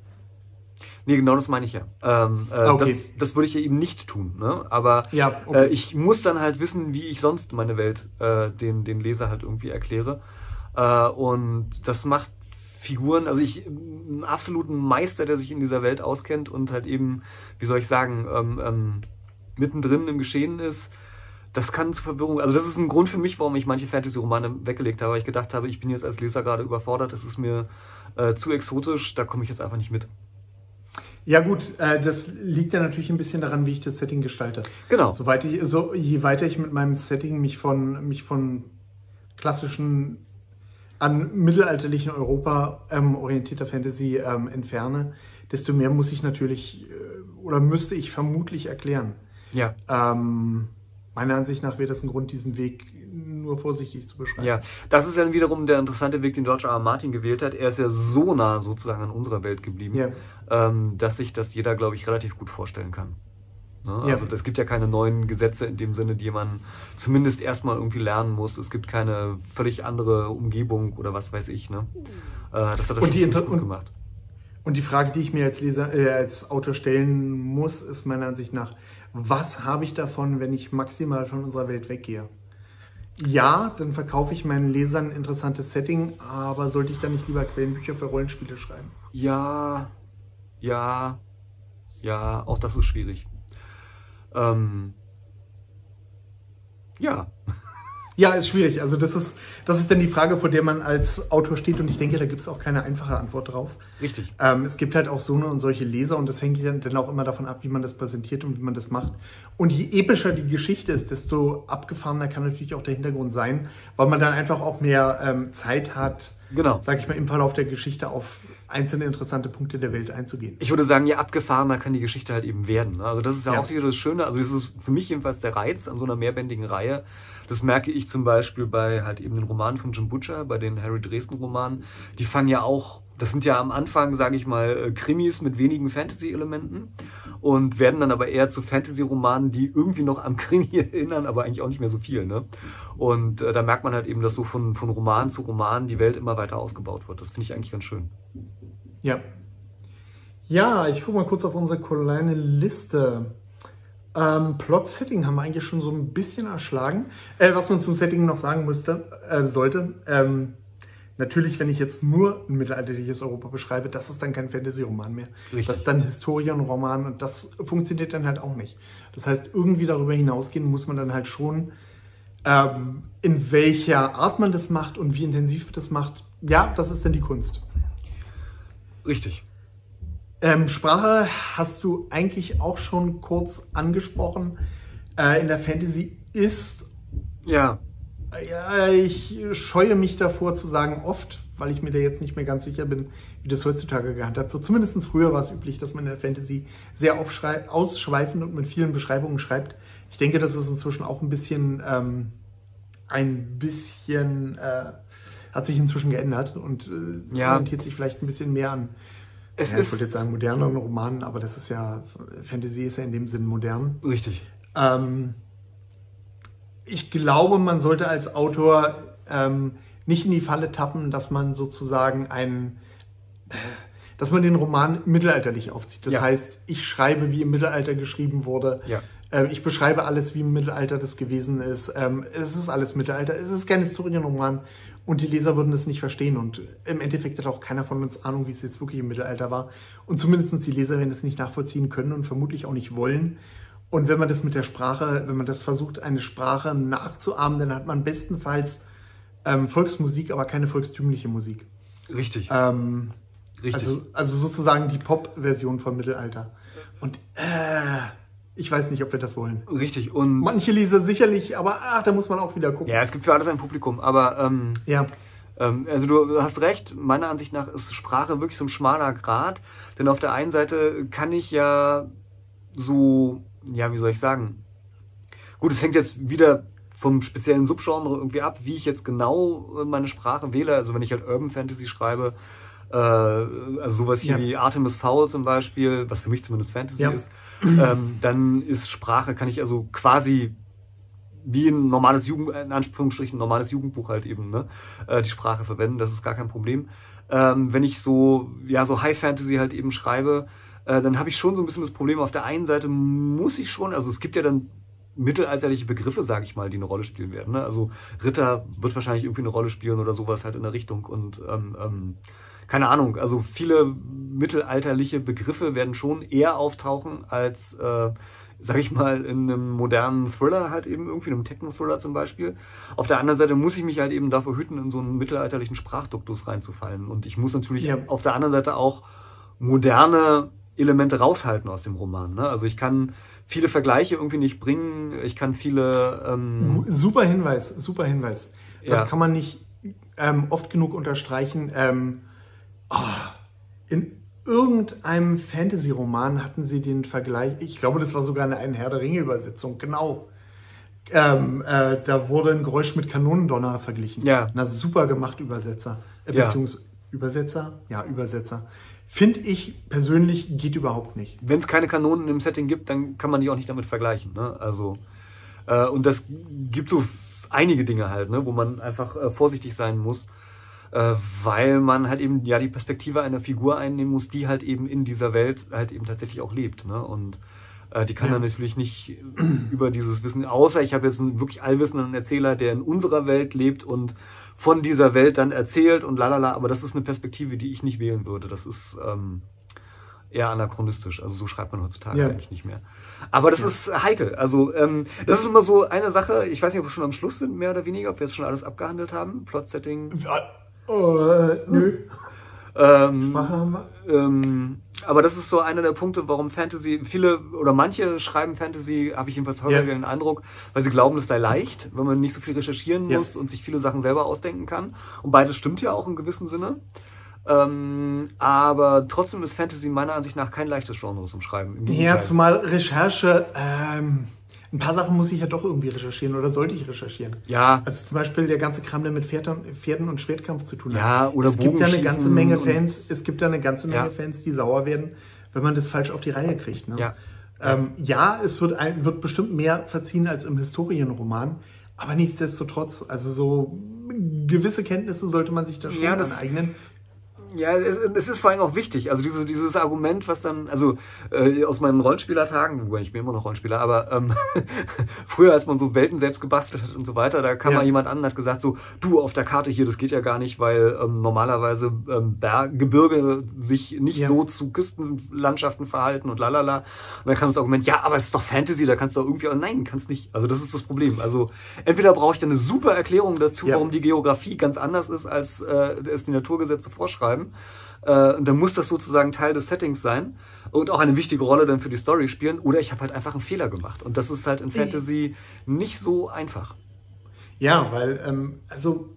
Speaker 1: Nee, genau das meine ich ja. Ähm, äh,
Speaker 2: Okay.
Speaker 1: das, das würde ich ja eben nicht tun. Ne? Aber
Speaker 2: Ja, okay.
Speaker 1: äh, ich muss dann halt wissen, wie ich sonst meine Welt äh, den, den Leser halt irgendwie erkläre. Und das macht Figuren, also ich, einen absoluten Meister, der sich in dieser Welt auskennt und halt eben, wie soll ich sagen, ähm, ähm, mittendrin im Geschehen ist, das kann zu Verwirrung, also das ist ein Grund für mich, warum ich manche Fantasy-Romane weggelegt habe, weil ich gedacht habe, ich bin jetzt als Leser gerade überfordert, das ist mir äh, zu exotisch, da komme ich jetzt einfach nicht mit.
Speaker 2: Ja gut, äh, das liegt ja natürlich ein bisschen daran, wie ich das Setting gestalte.
Speaker 1: Genau.
Speaker 2: Soweit ich, so, je weiter ich mit meinem Setting mich von, mich von klassischen, an mittelalterlichen Europa ähm, orientierter Fantasy ähm, entferne, desto mehr muss ich natürlich äh, oder müsste ich vermutlich erklären.
Speaker 1: Ja.
Speaker 2: Ähm, meiner Ansicht nach wäre das ein Grund, diesen Weg nur vorsichtig zu beschreiben.
Speaker 1: Ja, das ist dann wiederum der interessante Weg, den George R. R. Martin gewählt hat. Er ist ja so nah sozusagen an unserer Welt geblieben,
Speaker 2: Ja.
Speaker 1: ähm, dass sich das jeder, glaube ich, relativ gut vorstellen kann. Ne?
Speaker 2: Ja.
Speaker 1: Also es gibt ja keine neuen Gesetze in dem Sinne, die man zumindest erstmal irgendwie lernen muss. Es gibt keine völlig andere Umgebung oder was weiß ich. Ne? Äh, das hat er
Speaker 2: Und
Speaker 1: schon gut
Speaker 2: und-
Speaker 1: gemacht.
Speaker 2: Und die Frage, die ich mir als Leser, äh, als Autor stellen muss, ist meiner Ansicht nach, was habe ich davon, wenn ich maximal von unserer Welt weggehe? Ja, dann verkaufe ich meinen Lesern ein interessantes Setting, aber sollte ich dann nicht lieber Quellenbücher für Rollenspiele schreiben?
Speaker 1: Ja, ja, ja, auch das ist schwierig. Ähm, ja,
Speaker 2: Ja, ist schwierig. Also das ist, das ist dann die Frage, vor der man als Autor steht und ich denke, da gibt es auch keine einfache Antwort drauf.
Speaker 1: richtig.
Speaker 2: Ähm, es gibt halt auch so eine und solche Leser und das hängt dann, dann auch immer davon ab, wie man das präsentiert und wie man das macht. Und je epischer die Geschichte ist, desto abgefahrener kann natürlich auch der Hintergrund sein, weil man dann einfach auch mehr ähm, Zeit hat,
Speaker 1: Genau.
Speaker 2: sag ich mal, im Verlauf der Geschichte auf einzelne interessante Punkte der Welt einzugehen.
Speaker 1: Ich würde sagen, je abgefahrener kann die Geschichte halt eben werden. ne? Also das ist ja,
Speaker 2: Ja.
Speaker 1: auch wieder das Schöne, also das ist für mich jedenfalls der Reiz an so einer mehrbändigen Reihe. Das merke ich zum Beispiel bei halt eben den Romanen von Jim Butcher, bei den Harry Dresden Romanen. Die fangen ja auch, das sind ja am Anfang, sage ich mal, äh, Krimis mit wenigen Fantasy-Elementen und werden dann aber eher zu Fantasy-Romanen, die irgendwie noch am Krimi erinnern, aber eigentlich auch nicht mehr so viel. Ne? Und äh, da merkt man halt eben, dass so von, von Roman zu Roman die Welt immer weiter ausgebaut wird. Das finde ich eigentlich ganz schön.
Speaker 2: Ja. Ja, ich gucke mal kurz auf unsere kleine Liste. Ähm, Plot-Setting haben wir eigentlich schon so ein bisschen erschlagen. Äh, was man zum Setting noch sagen müsste, äh, sollte, ähm, natürlich, wenn ich jetzt nur ein mittelalterliches Europa beschreibe, das ist dann kein Fantasy-Roman mehr.
Speaker 1: Richtig.
Speaker 2: Das ist dann Historienroman und das funktioniert dann halt auch nicht. Das heißt, irgendwie darüber hinausgehen muss man dann halt schon, ähm, in welcher Art man das macht und wie intensiv das macht. Ja, das ist dann die Kunst.
Speaker 1: Richtig.
Speaker 2: Ähm, Sprache hast du eigentlich auch schon kurz angesprochen. Äh, in der Fantasy ist
Speaker 1: Ja,
Speaker 2: Ja, ich scheue mich davor zu sagen oft, weil ich mir da jetzt nicht mehr ganz sicher bin, wie das heutzutage gehandhabt wird. Zumindest früher war es üblich, dass man in der Fantasy sehr ausschweifend und mit vielen Beschreibungen schreibt. Ich denke, das ist inzwischen auch ein bisschen, ähm, ein bisschen, äh, hat sich inzwischen geändert und äh, ja. orientiert sich vielleicht ein bisschen mehr an es ja, ich wollte jetzt sagen moderneren Romanen, aber das ist ja, Fantasy ist ja in dem Sinn modern.
Speaker 1: Richtig.
Speaker 2: Ähm, ich glaube, man sollte als Autor ähm, nicht in die Falle tappen, dass man sozusagen einen, äh, dass man den Roman mittelalterlich aufzieht. Das ja. heißt, ich schreibe, wie im Mittelalter geschrieben wurde.
Speaker 1: Ja.
Speaker 2: Ähm, ich beschreibe alles, wie im Mittelalter das gewesen ist. Ähm, es ist alles Mittelalter. Es ist kein Historienroman und die Leser würden es nicht verstehen. Und im Endeffekt hat auch keiner von uns Ahnung, wie es jetzt wirklich im Mittelalter war. Und zumindest die Leser werden es nicht nachvollziehen können und vermutlich auch nicht wollen. Und wenn man das mit der Sprache, wenn man das versucht, eine Sprache nachzuahmen, dann hat man bestenfalls ähm, Volksmusik, aber keine volkstümliche Musik.
Speaker 1: Richtig.
Speaker 2: Ähm, Richtig. Also, also sozusagen die Pop-Version vom Mittelalter. Und äh, ich weiß nicht, ob wir das wollen.
Speaker 1: Richtig. Und
Speaker 2: manche Leser sicherlich, aber ach, da muss man auch wieder gucken.
Speaker 1: Ja, es gibt für alles ein Publikum. Aber ähm,
Speaker 2: ja.
Speaker 1: Ähm, also du hast recht. Meiner Ansicht nach ist Sprache wirklich so ein schmaler Grad. Denn auf der einen Seite kann ich ja so, ja, wie soll ich sagen? Gut, es hängt jetzt wieder vom speziellen Subgenre irgendwie ab, wie ich jetzt genau meine Sprache wähle. Also wenn ich halt Urban Fantasy schreibe, äh, also sowas hier ja. wie Artemis Fowl zum Beispiel, was für mich zumindest Fantasy ja. ist, ähm, dann ist Sprache, kann ich also quasi wie ein normales Jugend, in Anführungsstrichen, normales Jugendbuch halt eben, ne, äh, die Sprache verwenden, das ist gar kein Problem. Ähm, wenn ich so, ja, so High Fantasy halt eben schreibe, äh, dann habe ich schon so ein bisschen das Problem, auf der einen Seite muss ich schon, also es gibt ja dann mittelalterliche Begriffe, sage ich mal, die eine Rolle spielen werden. Ne? Also Ritter wird wahrscheinlich irgendwie eine Rolle spielen oder sowas halt in der Richtung und ähm, ähm, keine Ahnung, also viele mittelalterliche Begriffe werden schon eher auftauchen als, äh, sag ich mal, in einem modernen Thriller halt eben irgendwie, in einem Techno-Thriller zum Beispiel. Auf der anderen Seite muss ich mich halt eben davor hüten, in so einen mittelalterlichen Sprachduktus reinzufallen. Und ich muss natürlich ja. auf der anderen Seite auch moderne Elemente raushalten aus dem Roman. Ne? Also ich kann viele Vergleiche irgendwie nicht bringen. Ich kann viele. Ähm
Speaker 2: super Hinweis, super Hinweis. Das ja. kann man nicht ähm, oft genug unterstreichen. Ähm, oh, in irgendeinem Fantasy-Roman hatten sie den Vergleich. Ich glaube, das war sogar eine, eine Herr der Ringe-Übersetzung. Genau. Ähm, äh, da wurde ein Geräusch mit Kanonendonner verglichen.
Speaker 1: Ja.
Speaker 2: Na, super gemacht, Übersetzer. Äh, beziehungsweise ja. Übersetzer? Ja, Übersetzer. Finde ich persönlich geht überhaupt nicht.
Speaker 1: Wenn es keine Kanonen im Setting gibt, dann kann man die auch nicht damit vergleichen. Ne? Also äh, und das gibt so einige Dinge halt, ne, wo man einfach äh, vorsichtig sein muss, äh, weil man halt eben ja die Perspektive einer Figur einnehmen muss, die halt eben in dieser Welt halt eben tatsächlich auch lebt. Ne? Und äh, die kann ja. dann natürlich nicht über dieses Wissen, außer ich habe jetzt einen wirklich allwissenden Erzähler, der in unserer Welt lebt und von dieser Welt dann erzählt und lalala, aber das ist eine Perspektive, die ich nicht wählen würde. Das ist ähm, eher anachronistisch. Also so schreibt man heutzutage ja. eigentlich nicht mehr. Aber das ja. ist heikel. Also ähm, das ist immer so eine Sache, ich weiß nicht, ob wir schon am Schluss sind, mehr oder weniger, ob wir jetzt schon alles abgehandelt haben. Plot-Setting.
Speaker 2: Äh, nö.
Speaker 1: Ähm, Sprache haben wir. Ähm, aber das ist so einer der Punkte, warum Fantasy, viele oder manche schreiben Fantasy, habe ich jedenfalls häufig yeah. den Eindruck, weil sie glauben, es sei leicht, wenn man nicht so viel recherchieren yeah. muss und sich viele Sachen selber ausdenken kann. Und beides stimmt ja auch in gewissem Sinne. Ähm, aber trotzdem ist Fantasy meiner Ansicht nach kein leichtes Genre zum Schreiben.
Speaker 2: Ja, zumal Recherche, ähm, ein paar Sachen muss ich ja doch irgendwie recherchieren oder sollte ich recherchieren.
Speaker 1: Ja.
Speaker 2: Also zum Beispiel der ganze Kram, der mit Pferden, Pferden und Schwertkampf zu tun hat.
Speaker 1: Ja, oder
Speaker 2: Es gibt da eine ganze Menge Fans, es gibt da eine ganze Menge ja. Fans, die sauer werden, wenn man das falsch auf die Reihe kriegt. Ne?
Speaker 1: Ja.
Speaker 2: Ähm, ja, es wird, ein, wird bestimmt mehr verziehen als im Historienroman, aber nichtsdestotrotz, also so gewisse Kenntnisse sollte man sich da schon ja, aneignen.
Speaker 1: Ja, es, es, ist vor allem auch wichtig. Also dieses, dieses Argument, was dann, also äh, aus meinen Rollenspielertagen, wobei ich bin immer noch Rollenspieler, aber ähm, früher, als man so Welten selbst gebastelt hat und so weiter, da kam ja. mal jemand an und hat gesagt, so, du auf der Karte hier, das geht ja gar nicht, weil ähm, normalerweise ähm, Berg, Gebirge sich nicht ja. so zu Küstenlandschaften verhalten und lalala. Und dann kam das Argument, ja, aber es ist doch Fantasy, da kannst du irgendwie, oh, nein, kannst nicht. Also das ist das Problem. Also entweder brauche ich dann eine super Erklärung dazu, ja. warum die Geografie ganz anders ist, als äh, es die Naturgesetze vorschreiben schreiben. Äh, dann muss das sozusagen Teil des Settings sein und auch eine wichtige Rolle dann für die Story spielen. Oder ich habe halt einfach einen Fehler gemacht. Und das ist halt in Fantasy nicht so einfach.
Speaker 2: Ja, weil, ähm, also,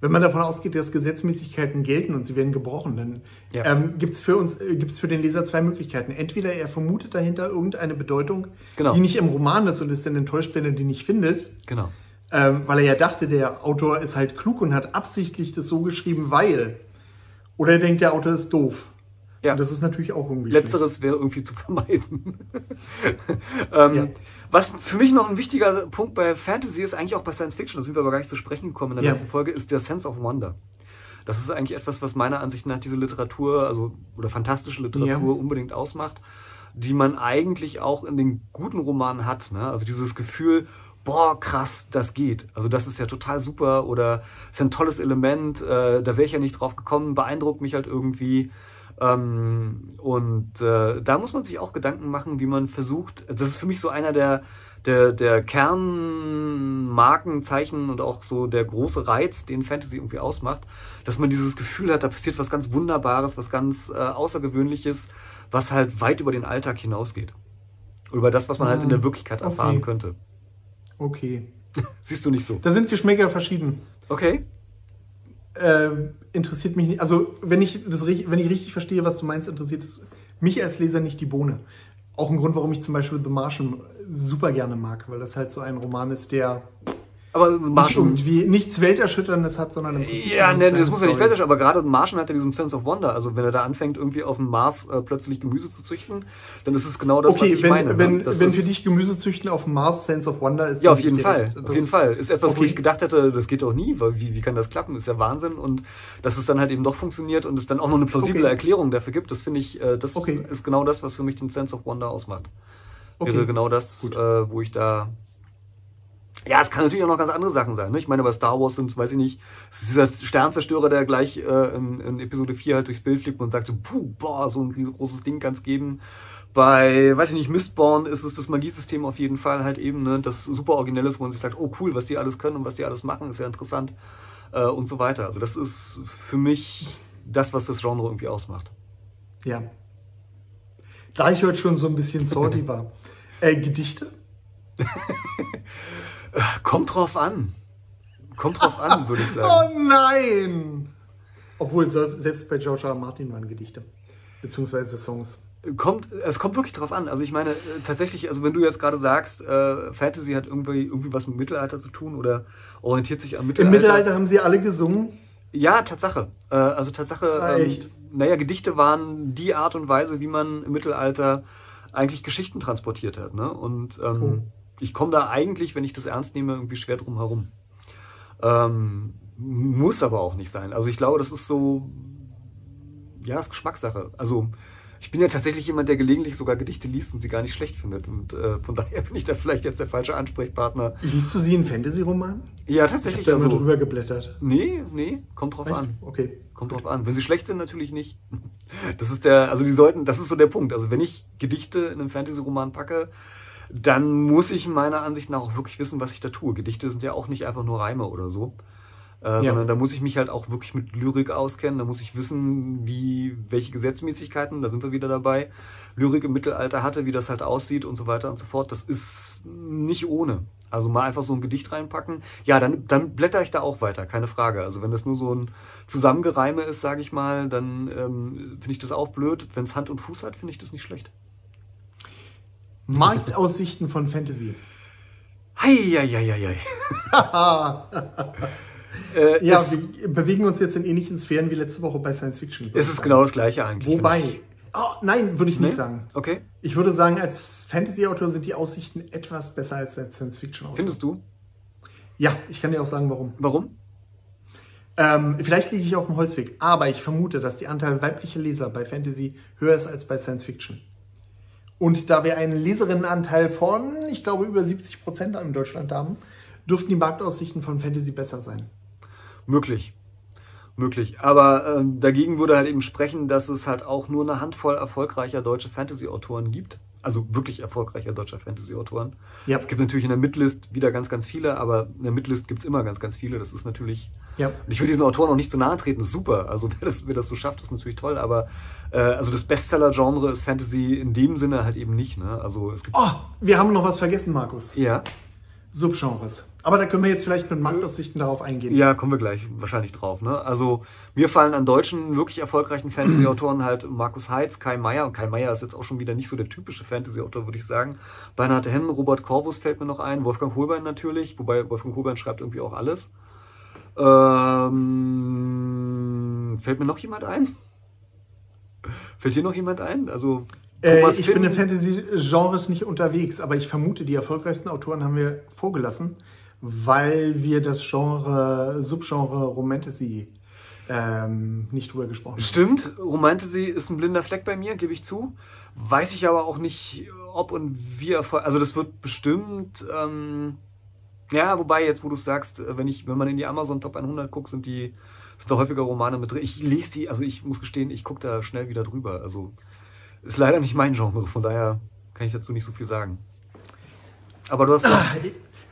Speaker 2: wenn man davon ausgeht, dass Gesetzmäßigkeiten gelten und sie werden gebrochen, dann
Speaker 1: Ja.
Speaker 2: ähm, gibt es für uns, äh, gibt's für den Leser zwei Möglichkeiten. Entweder er vermutet dahinter irgendeine Bedeutung,
Speaker 1: Genau.
Speaker 2: die nicht im Roman ist und ist dann enttäuscht, wenn er die nicht findet.
Speaker 1: Genau.
Speaker 2: Ähm, weil er ja dachte, der Autor ist halt klug und hat absichtlich das so geschrieben, weil. Oder er denkt, der Autor ist doof.
Speaker 1: Ja.
Speaker 2: Und das ist natürlich auch irgendwie.
Speaker 1: Letzteres wäre irgendwie zu vermeiden. ähm,
Speaker 2: Ja.
Speaker 1: Was für mich noch ein wichtiger Punkt bei Fantasy ist, eigentlich auch bei Science Fiction, da sind wir aber gar nicht zu sprechen gekommen in der
Speaker 2: Ja.
Speaker 1: letzten Folge, ist der Sense of Wonder. Das ist eigentlich etwas, was meiner Ansicht nach diese Literatur, also oder fantastische Literatur
Speaker 2: Ja.
Speaker 1: unbedingt ausmacht, die man eigentlich auch in den guten Romanen hat. Ne? Also dieses Gefühl, boah, krass, das geht. Also das ist ja total super oder ist ein tolles Element, äh, da wäre ich ja nicht drauf gekommen, beeindruckt mich halt irgendwie. Ähm, und äh, da muss man sich auch Gedanken machen, wie man versucht. Das ist für mich so einer der der der Kernmarkenzeichen und auch so der große Reiz, den Fantasy irgendwie ausmacht, dass man dieses Gefühl hat, da passiert was ganz Wunderbares, was ganz äh, Außergewöhnliches, was halt weit über den Alltag hinausgeht. Über das, was man halt in der Wirklichkeit erfahren
Speaker 2: Okay.
Speaker 1: könnte.
Speaker 2: Okay.
Speaker 1: Siehst du nicht so?
Speaker 2: Da sind Geschmäcker verschieden.
Speaker 1: Okay.
Speaker 2: Ähm, interessiert mich nicht. Also, wenn ich, das, wenn ich richtig verstehe, was du meinst, interessiert es mich als Leser nicht die Bohne. Auch ein Grund, warum ich zum Beispiel The Martian super gerne mag, weil das halt so ein Roman ist, der
Speaker 1: Aber
Speaker 2: nicht
Speaker 1: Martian.
Speaker 2: irgendwie nichts Welterschütterndes hat, sondern im Prinzip.
Speaker 1: Ja, ne, das muss ja nicht fertig, aber gerade Martian hat ja diesen Sense of Wonder. Also wenn er da anfängt, irgendwie auf dem Mars äh, plötzlich Gemüse zu züchten, dann ist es genau das, was
Speaker 2: Okay,
Speaker 1: ich
Speaker 2: wenn,
Speaker 1: meine.
Speaker 2: wenn,
Speaker 1: ne?
Speaker 2: Wenn für dich Gemüse züchten auf dem Mars Sense of Wonder ist,
Speaker 1: Ja, auf jeden Fall. Auf jeden Fall. Ist etwas, wo
Speaker 2: okay.
Speaker 1: ich gedacht hätte, das geht doch nie, weil wie, wie kann das klappen? Ist ja Wahnsinn. Und dass es dann halt eben doch funktioniert und es dann auch noch eine plausible
Speaker 2: Okay.
Speaker 1: Erklärung dafür gibt, das finde ich, äh, das
Speaker 2: Okay.
Speaker 1: ist genau das, was für mich den Sense of Wonder ausmacht.
Speaker 2: Okay.
Speaker 1: Wäre genau das, äh, wo ich da. Ja, es kann natürlich auch noch ganz andere Sachen sein. Ne? Ich meine, bei Star Wars sind, weiß ich nicht, es ist dieser Sternzerstörer, der gleich äh, in, in Episode 4 halt durchs Bild fliegt und sagt so, puh, boah, so ein riesengroßes Ding kann es geben. Bei, weiß ich nicht, Mistborn ist es das Magiesystem auf jeden Fall halt eben, ne, das super originell ist, wo man sich sagt, oh cool, was die alles können und was die alles machen, ist ja interessant äh, und so weiter. Also das ist für mich das, was das Genre irgendwie ausmacht.
Speaker 2: Ja. Da ich heute schon so ein bisschen salty war. Äh, Gedichte?
Speaker 1: Kommt drauf an. Kommt drauf an, würde ich sagen.
Speaker 2: Oh nein! Obwohl, se- selbst bei George R. R. Martin waren Gedichte. Beziehungsweise Songs.
Speaker 1: Kommt, es kommt wirklich drauf an. Also ich meine, äh, tatsächlich, also wenn du jetzt gerade sagst, äh, Fantasy hat irgendwie, irgendwie was mit Mittelalter zu tun oder orientiert sich am Mittelalter.
Speaker 2: Im Mittelalter haben sie alle gesungen.
Speaker 1: Ja, Tatsache. Äh, also Tatsache,
Speaker 2: Ah,
Speaker 1: ähm,
Speaker 2: echt?
Speaker 1: naja, Gedichte waren die Art und Weise, wie man im Mittelalter eigentlich Geschichten transportiert hat. Ne? Und ähm,
Speaker 2: Oh.
Speaker 1: Ich komme da eigentlich, wenn ich das ernst nehme, irgendwie schwer drum herum. Ähm, muss aber auch nicht sein. Also ich glaube, das ist so, ja, ist Geschmackssache. Also ich bin ja tatsächlich jemand, der gelegentlich sogar Gedichte liest und sie gar nicht schlecht findet. Und äh, von daher bin ich da vielleicht jetzt der falsche Ansprechpartner.
Speaker 2: Liest du sie in Fantasy-Romanen?
Speaker 1: Ja,
Speaker 2: Ich habe
Speaker 1: tatsächlich.
Speaker 2: da
Speaker 1: Also,
Speaker 2: drüber geblättert.
Speaker 1: nee, nee, kommt drauf
Speaker 2: Echt?
Speaker 1: an.
Speaker 2: Okay.
Speaker 1: Kommt drauf an. Wenn sie schlecht sind, natürlich nicht. Das ist der, also die sollten, das ist so der Punkt. Also wenn ich Gedichte in einem Fantasy-Roman packe, dann muss ich meiner Ansicht nach auch wirklich wissen, was ich da tue. Gedichte sind ja auch nicht einfach nur Reime oder so. Äh,
Speaker 2: Ja.
Speaker 1: sondern da muss ich mich halt auch wirklich mit Lyrik auskennen, da muss ich wissen, wie, welche Gesetzmäßigkeiten, da sind wir wieder dabei, Lyrik im Mittelalter hatte, wie das halt aussieht und so weiter und so fort. Das ist nicht ohne. Also mal einfach so ein Gedicht reinpacken. Ja, dann, dann blätter ich da auch weiter, keine Frage. Also wenn das nur so ein Zusammengereime ist, sage ich mal, dann ähm, finde ich das auch blöd. Wenn es Hand und Fuß hat, finde ich das nicht schlecht.
Speaker 2: Marktaussichten von Fantasy.
Speaker 1: Heieieiei. äh,
Speaker 2: Ja,
Speaker 1: es,
Speaker 2: wir bewegen uns jetzt in ähnlichen Sphären wie letzte Woche bei Science Fiction.
Speaker 1: es ist genau das Gleiche eigentlich.
Speaker 2: Wobei, oh, nein, würde ich nicht
Speaker 1: Nee?
Speaker 2: sagen.
Speaker 1: Okay,
Speaker 2: Ich würde sagen, als Fantasy-Autor sind die Aussichten etwas besser als als Science-Fiction-Autor.
Speaker 1: findest du?
Speaker 2: Ja, ich kann dir auch sagen, warum.
Speaker 1: Warum?
Speaker 2: Ähm, vielleicht liege ich auf dem Holzweg, aber ich vermute, dass die Anteil weiblicher Leser bei Fantasy höher ist als bei Science-Fiction. Und da wir einen Leserinnenanteil von, ich glaube, über 70 Prozent in Deutschland haben, dürften die Marktaussichten von Fantasy besser sein.
Speaker 1: Möglich. Möglich. Aber ähm, dagegen würde halt eben sprechen, dass es halt auch nur eine Handvoll erfolgreicher deutsche Fantasy-Autoren gibt. Also wirklich erfolgreicher deutscher Fantasy-Autoren.
Speaker 2: Ja.
Speaker 1: Es gibt natürlich in der Midlist wieder ganz, ganz viele, aber in der Midlist gibt es immer ganz, ganz viele. Das ist natürlich.
Speaker 2: Ja.
Speaker 1: Und ich will diesen Autoren auch nicht zu nahe treten, das ist super. Also wer das, wer das so schafft, ist natürlich toll. Aber äh, also das Bestseller-Genre ist Fantasy in dem Sinne halt eben nicht. Ne? Also es gibt.
Speaker 2: Oh, wir haben noch was vergessen, Markus.
Speaker 1: Ja.
Speaker 2: Subgenres. Aber da können wir jetzt vielleicht mit Marktaussichten darauf eingehen.
Speaker 1: Ja, kommen wir gleich wahrscheinlich drauf. Ne? Also mir fallen an deutschen wirklich erfolgreichen Fantasy-Autoren halt Markus Heitz, Kai Meier. Und Kai Meier ist jetzt auch schon wieder nicht so der typische Fantasy-Autor, würde ich sagen. Bernhard Hennen, Robert Corvus fällt mir noch ein, Wolfgang Holbein natürlich, wobei Wolfgang Holbein schreibt irgendwie auch alles. Ähm, fällt mir noch jemand ein? Fällt hier noch jemand ein? Also
Speaker 2: äh, ich Finn. bin in Fantasy-Genres nicht unterwegs, aber ich vermute, die erfolgreichsten Autoren haben wir vorgelassen, weil wir das Genre, Subgenre Romantasy ähm, nicht drüber gesprochen haben.
Speaker 1: Stimmt, Romantasy ist ein blinder Fleck bei mir, gebe ich zu. Weiß ich aber auch nicht, ob und wie erfolgreich. Also das wird bestimmt. Ähm, ja, wobei jetzt, wo du sagst, wenn ich, wenn man in die Amazon Top 100 guckt, sind die sind da häufiger Romane mit drin. Ich lese die, also ich muss gestehen, ich gucke da schnell wieder drüber. Also ist leider nicht mein Genre, von daher kann ich dazu nicht so viel sagen.
Speaker 2: Aber du hast. Ach,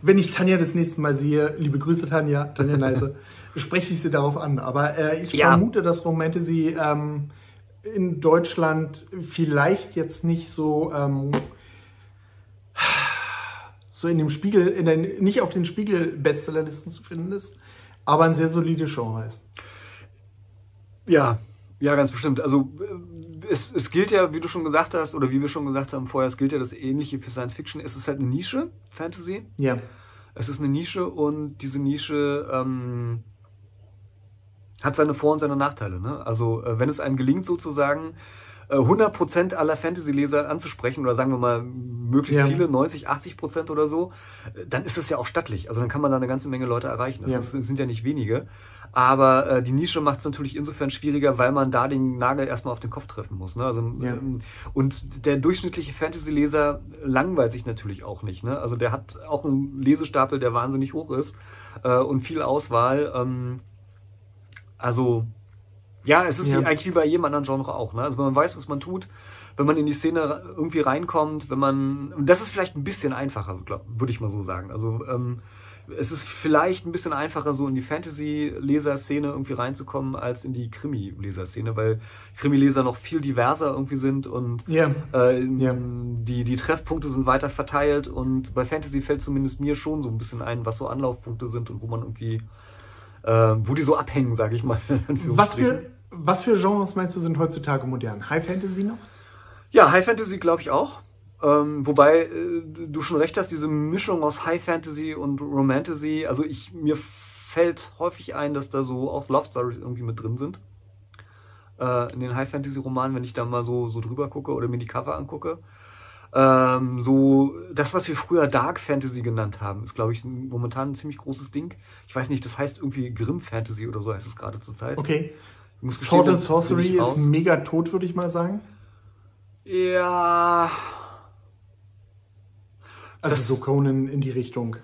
Speaker 2: wenn ich Tanja das nächste Mal sehe, liebe Grüße Tanja, Tanja Neise, spreche ich sie darauf an. Aber äh, ich ja. vermute, dass Romantasy ähm, in Deutschland vielleicht jetzt nicht so. Ähm, so in dem Spiegel, in der, nicht auf den Spiegel-Bestsellerlisten zu finden ist, aber ein sehr solides Genre ist.
Speaker 1: Ja, ja, ganz bestimmt. Also äh, es, es gilt ja, wie du schon gesagt hast, oder wie wir schon gesagt haben vorher, es gilt ja das Ähnliche für Science Fiction. Es ist halt eine Nische, Fantasy.
Speaker 2: Ja.
Speaker 1: Es ist eine Nische und diese Nische ähm, hat seine Vor- und seine Nachteile. Ne? Also äh, wenn es einem gelingt, sozusagen 100% äh, aller Fantasy-Leser anzusprechen oder sagen wir mal möglichst ja. viele, 90, 80% oder so, äh, dann ist es ja auch stattlich. Also dann kann man da eine ganze Menge Leute erreichen. Das, ja. das sind ja nicht wenige. Aber äh, die Nische macht es natürlich insofern schwieriger, weil man da den Nagel erstmal auf den Kopf treffen muss. Ne? Also, ja. ähm, und der durchschnittliche Fantasy-Leser langweilt sich natürlich auch nicht. Ne? Also der hat auch einen Lesestapel, der wahnsinnig hoch ist äh, und viel Auswahl. Ähm, also ja, es ist ja. wie, eigentlich wie bei jedem anderen Genre auch. Ne? Also wenn man weiß, was man tut, wenn man in die Szene irgendwie reinkommt, wenn man, und das ist vielleicht ein bisschen einfacher, würde ich mal so sagen. Also ähm, es ist vielleicht ein bisschen einfacher, so in die Fantasy-Leser-Szene irgendwie reinzukommen, als in die Krimi-Leser-Szene, weil Krimi-Leser noch viel diverser irgendwie sind und
Speaker 2: yeah.
Speaker 1: Äh, yeah. Die, die Treffpunkte sind weiter verteilt und bei Fantasy fällt zumindest mir schon so ein bisschen ein, was so Anlaufpunkte sind und wo man irgendwie, äh, wo die so abhängen, sage ich mal.
Speaker 2: Was für, was für Genres meinst du sind heutzutage modern? High Fantasy noch?
Speaker 1: Ja, High Fantasy glaube ich auch. Ähm, wobei äh, du schon recht hast, diese Mischung aus High Fantasy und Romantasy, also ich mir fällt häufig ein, dass da so auch Love Stories irgendwie mit drin sind. Äh, in den High Fantasy Romanen, wenn ich da mal so, so drüber gucke oder mir die Cover angucke. Ähm, so, das, was wir früher Dark Fantasy genannt haben, ist, glaube ich, momentan ein ziemlich großes Ding. Ich weiß nicht, das heißt irgendwie Grimm Fantasy oder so heißt es gerade zur Zeit.
Speaker 2: Okay. Sword and Sorcery ist mega tot, würde ich mal sagen.
Speaker 1: Ja,
Speaker 2: also so Conan in die Richtung.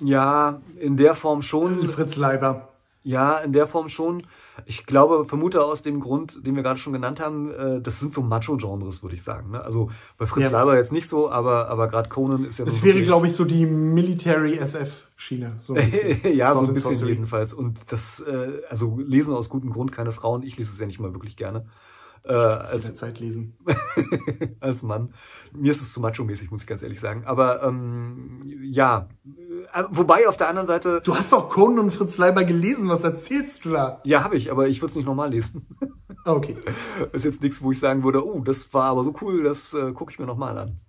Speaker 1: Ja, in der Form schon.
Speaker 2: Fritz Leiber.
Speaker 1: Ja, in der Form schon. Ich glaube, vermute aus dem Grund, den wir gerade schon genannt haben, äh, das sind so Macho-Genres, würde ich sagen. Ne? Also bei Fritz ja. Leiber jetzt nicht so, aber, aber gerade Conan ist ja.
Speaker 2: Es wäre, glaube ich, so die Military SF-Schiene.
Speaker 1: So ja, so ein bisschen jedenfalls. Und das, äh, also lesen aus gutem Grund keine Frauen. Ich lese es ja nicht mal wirklich gerne.
Speaker 2: Äh, als Zeit lesen.
Speaker 1: als Mann. Mir ist es zu macho-mäßig, muss ich ganz ehrlich sagen. Aber ähm, ja, äh, wobei auf der anderen Seite.
Speaker 2: Du hast doch Conan und Fritz Leiber gelesen, was erzählst du da?
Speaker 1: Ja, habe ich, aber ich würde es nicht nochmal lesen.
Speaker 2: Okay.
Speaker 1: ist jetzt nichts, wo ich sagen würde, oh, das war aber so cool, das äh, gucke ich mir nochmal an.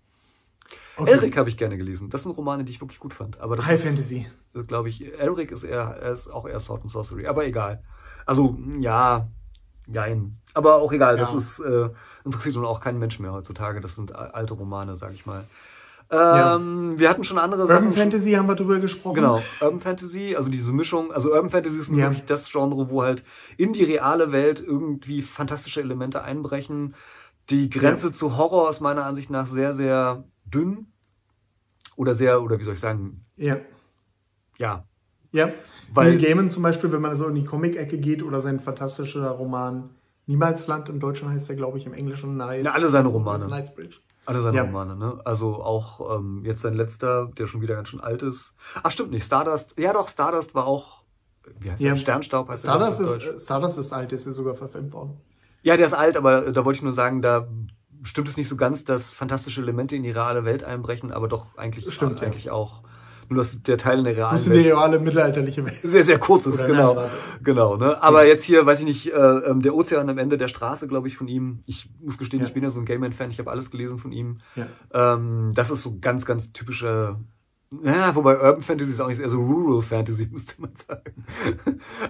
Speaker 1: Okay. Elric habe ich gerne gelesen. Das sind Romane, die ich wirklich gut fand. Aber
Speaker 2: High
Speaker 1: ist,
Speaker 2: Fantasy.
Speaker 1: Glaube ich. Elric ist eher, er ist auch eher Sword and Sorcery. Aber egal. Also, ja, Jein. Aber auch egal, ja. das ist, äh, interessiert nun auch keinen Menschen mehr heutzutage. Das sind alte Romane, sag ich mal. Ähm, ja. Wir hatten schon andere
Speaker 2: Urban Sachen. Urban Fantasy haben wir drüber gesprochen.
Speaker 1: Genau, Urban Fantasy, also diese Mischung. Also Urban Fantasy ist ja. wirklich das Genre, wo halt in die reale Welt irgendwie fantastische Elemente einbrechen. Die Grenze ja. zu Horror ist meiner Ansicht nach sehr, sehr dünn. Oder sehr, oder wie soll ich sagen?
Speaker 2: Ja.
Speaker 1: Ja.
Speaker 2: Ja. Weil, Neil Gaiman zum Beispiel, wenn man so in die Comic-Ecke geht oder sein fantastischer Roman Niemalsland, im Deutschen heißt er, glaube ich, im Englischen
Speaker 1: Nights. Ja, alle seine Romane. Knightsbridge. Alle seine ja. Romane, ne? Also auch ähm, jetzt sein letzter, der schon wieder ganz schön alt ist. Ach, stimmt nicht. Stardust. Ja, doch, Stardust war auch. Wie heißt ja. der? Sternstaub heißt
Speaker 2: Stardust der ist, Stardust ist alt, der ist ja sogar verfilmt worden.
Speaker 1: Ja, der ist alt, aber da wollte ich nur sagen, da stimmt es nicht so ganz, dass fantastische Elemente in die reale Welt einbrechen, aber doch eigentlich,
Speaker 2: stimmt,
Speaker 1: eigentlich
Speaker 2: ja.
Speaker 1: auch Nur dass der Teil in der realen
Speaker 2: Muss in die reale mittelalterliche Welt.
Speaker 1: sehr, sehr kurz ist,
Speaker 2: Oder
Speaker 1: genau.
Speaker 2: nein,
Speaker 1: genau, ne? Aber jetzt hier, weiß ich nicht, äh, ähm, der Ozean am Ende der Straße, glaube ich, von ihm. Ich muss gestehen,
Speaker 2: Ja.
Speaker 1: ich bin ja so ein Gayman-Fan, ich habe alles gelesen von ihm.
Speaker 2: Ja.
Speaker 1: Ähm, das ist so ganz, ganz typische, ja, wobei Urban Fantasy ist auch nicht eher so Rural Fantasy, müsste man sagen.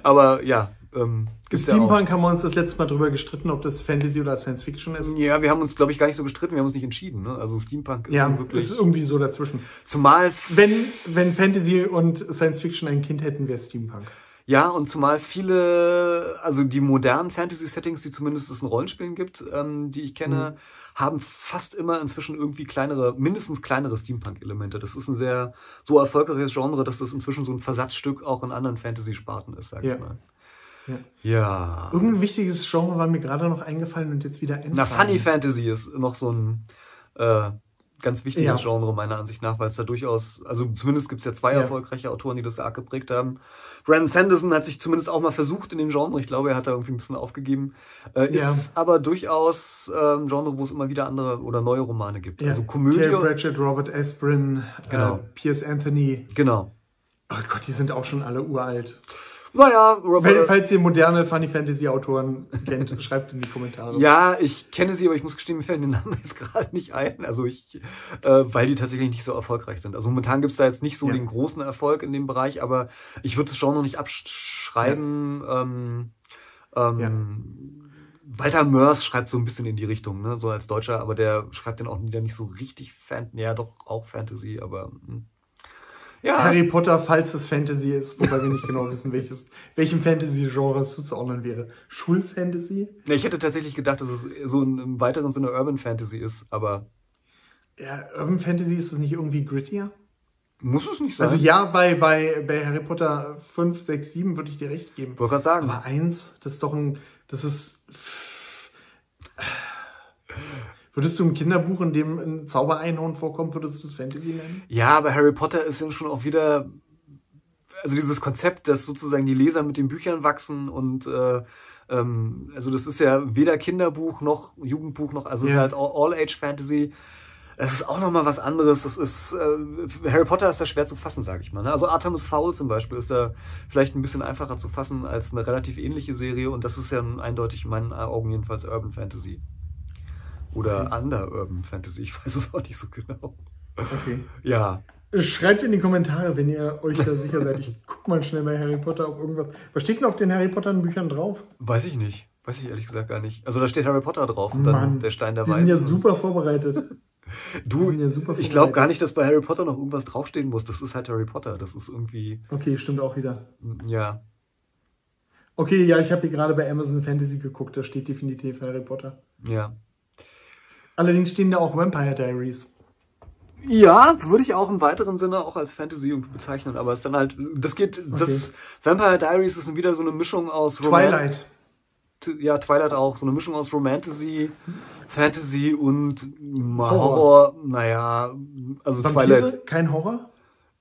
Speaker 1: Aber ja, ähm.
Speaker 2: Steampunk haben wir uns das letzte Mal drüber gestritten, ob das Fantasy oder Science Fiction ist.
Speaker 1: Ja, wir haben uns, glaube ich, gar nicht so gestritten, wir haben uns nicht entschieden. Ne? Also Steampunk ist
Speaker 2: Ja,
Speaker 1: wirklich.
Speaker 2: ist irgendwie so dazwischen.
Speaker 1: Zumal,
Speaker 2: Wenn, wenn Fantasy und Science Fiction ein Kind hätten, wäre Steampunk.
Speaker 1: ja, und zumal viele, also die modernen Fantasy-Settings, die zumindest es in Rollenspielen gibt, ähm, die ich kenne,
Speaker 2: Mhm.
Speaker 1: haben fast immer inzwischen irgendwie kleinere, mindestens kleinere Steampunk-Elemente. Das ist ein sehr so erfolgreiches Genre, dass das inzwischen so ein Versatzstück auch in anderen Fantasy-Sparten ist, sag
Speaker 2: Ja.
Speaker 1: ich mal.
Speaker 2: Ja. Irgendein wichtiges Genre war mir gerade noch eingefallen und jetzt wieder entfallen.
Speaker 1: Na, Funny Fantasy ist noch so ein äh, ganz wichtiges
Speaker 2: Ja.
Speaker 1: Genre meiner Ansicht nach, weil es da durchaus, also zumindest gibt es ja zwei
Speaker 2: Ja.
Speaker 1: erfolgreiche Autoren, die das arg geprägt haben. Brandon Sanderson hat sich zumindest auch mal versucht in dem Genre. Ich glaube, er hat da irgendwie ein bisschen aufgegeben. Äh,
Speaker 2: Ja.
Speaker 1: Ist aber durchaus äh, ein Genre, wo es immer wieder andere oder neue Romane gibt.
Speaker 2: Ja.
Speaker 1: Also Komödie.
Speaker 2: Terry Pratchett, Robert Asprin,
Speaker 1: Genau.
Speaker 2: äh, Pierce Anthony.
Speaker 1: Genau.
Speaker 2: Oh Gott, die sind auch schon alle uralt.
Speaker 1: Naja, Robert,
Speaker 2: falls ihr moderne Funny Fantasy Autoren kennt, schreibt in die Kommentare.
Speaker 1: Ja, ich kenne sie, aber ich muss gestehen, mir fällt den Namen jetzt gerade nicht ein. Also ich, äh, weil die tatsächlich nicht so erfolgreich sind. Also momentan gibt's da jetzt nicht so
Speaker 2: Ja.
Speaker 1: den großen Erfolg in dem Bereich, aber ich würde es schon noch nicht abschreiben. Ähm, ähm, Walter Mörs schreibt so ein bisschen in die Richtung, ne, so als Deutscher, aber der schreibt dann auch wieder nicht so richtig Fan, ja doch auch Fantasy, aber hm. Ja.
Speaker 2: Harry Potter, falls es Fantasy ist, wobei wir nicht genau wissen, welches, welchem Fantasy-Genre es zuzuordnen wäre. Schulfantasy?
Speaker 1: Ja, ich hätte tatsächlich gedacht, dass es so in, im weiteren Sinne Urban Fantasy ist, aber
Speaker 2: Ja, Urban Fantasy ist es nicht irgendwie grittier?
Speaker 1: muss es nicht sein.
Speaker 2: Also ja, bei, bei, bei Harry Potter 5, 6, 7 würde ich dir recht geben.
Speaker 1: Wollte gerade sagen.
Speaker 2: Aber 1, das ist doch ein, das ist... Würdest du ein Kinderbuch, in dem ein Zaubereinhorn vorkommt, würdest du das Fantasy nennen?
Speaker 1: Ja, aber Harry Potter ist ja schon auch wieder, also dieses Konzept, dass sozusagen die Leser mit den Büchern wachsen und äh, ähm, also das ist ja weder Kinderbuch noch Jugendbuch noch, also es ist
Speaker 2: Ja.
Speaker 1: halt All-Age-Fantasy. Es ist auch nochmal was anderes. Das ist äh, Harry Potter ist da schwer zu fassen, sage ich mal. Ne? Also Artemis Fowl zum Beispiel ist da vielleicht ein bisschen einfacher zu fassen als eine relativ ähnliche Serie und das ist ja eindeutig in meinen Augen jedenfalls Urban Fantasy. Oder Under-Urban Fantasy, ich weiß es auch nicht so genau.
Speaker 2: Okay.
Speaker 1: Ja,
Speaker 2: Schreibt in die Kommentare, wenn ihr euch da sicher seid. Ich guck mal schnell bei Harry Potter, ob irgendwas. Was steht denn auf den Harry Potter Büchern drauf?
Speaker 1: Weiß ich nicht. Weiß ich ehrlich gesagt gar nicht. Also da steht Harry Potter drauf und dann
Speaker 2: Mann,
Speaker 1: der Stein der
Speaker 2: Wir sind ja
Speaker 1: Weisen.
Speaker 2: super vorbereitet.
Speaker 1: Du,
Speaker 2: ja super
Speaker 1: ich glaube gar nicht, dass bei Harry Potter noch irgendwas draufstehen muss. Das ist halt Harry Potter. Das ist irgendwie,
Speaker 2: Okay, stimmt auch wieder.
Speaker 1: ja.
Speaker 2: Okay, ja, ich habe hier gerade bei Amazon Fantasy geguckt, da steht definitiv Harry Potter.
Speaker 1: Ja.
Speaker 2: Allerdings stehen da auch Vampire Diaries.
Speaker 1: Ja, würde ich auch im weiteren Sinne auch als Fantasy bezeichnen, aber es ist dann halt, das geht,
Speaker 2: Okay.
Speaker 1: das Vampire Diaries ist wieder so eine Mischung aus Roman-
Speaker 2: Twilight.
Speaker 1: Ja, Twilight auch, so eine Mischung aus Romantasy, Fantasy und
Speaker 2: Horror.
Speaker 1: Horror. Naja, also
Speaker 2: Vampire?
Speaker 1: Twilight.
Speaker 2: Kein Horror?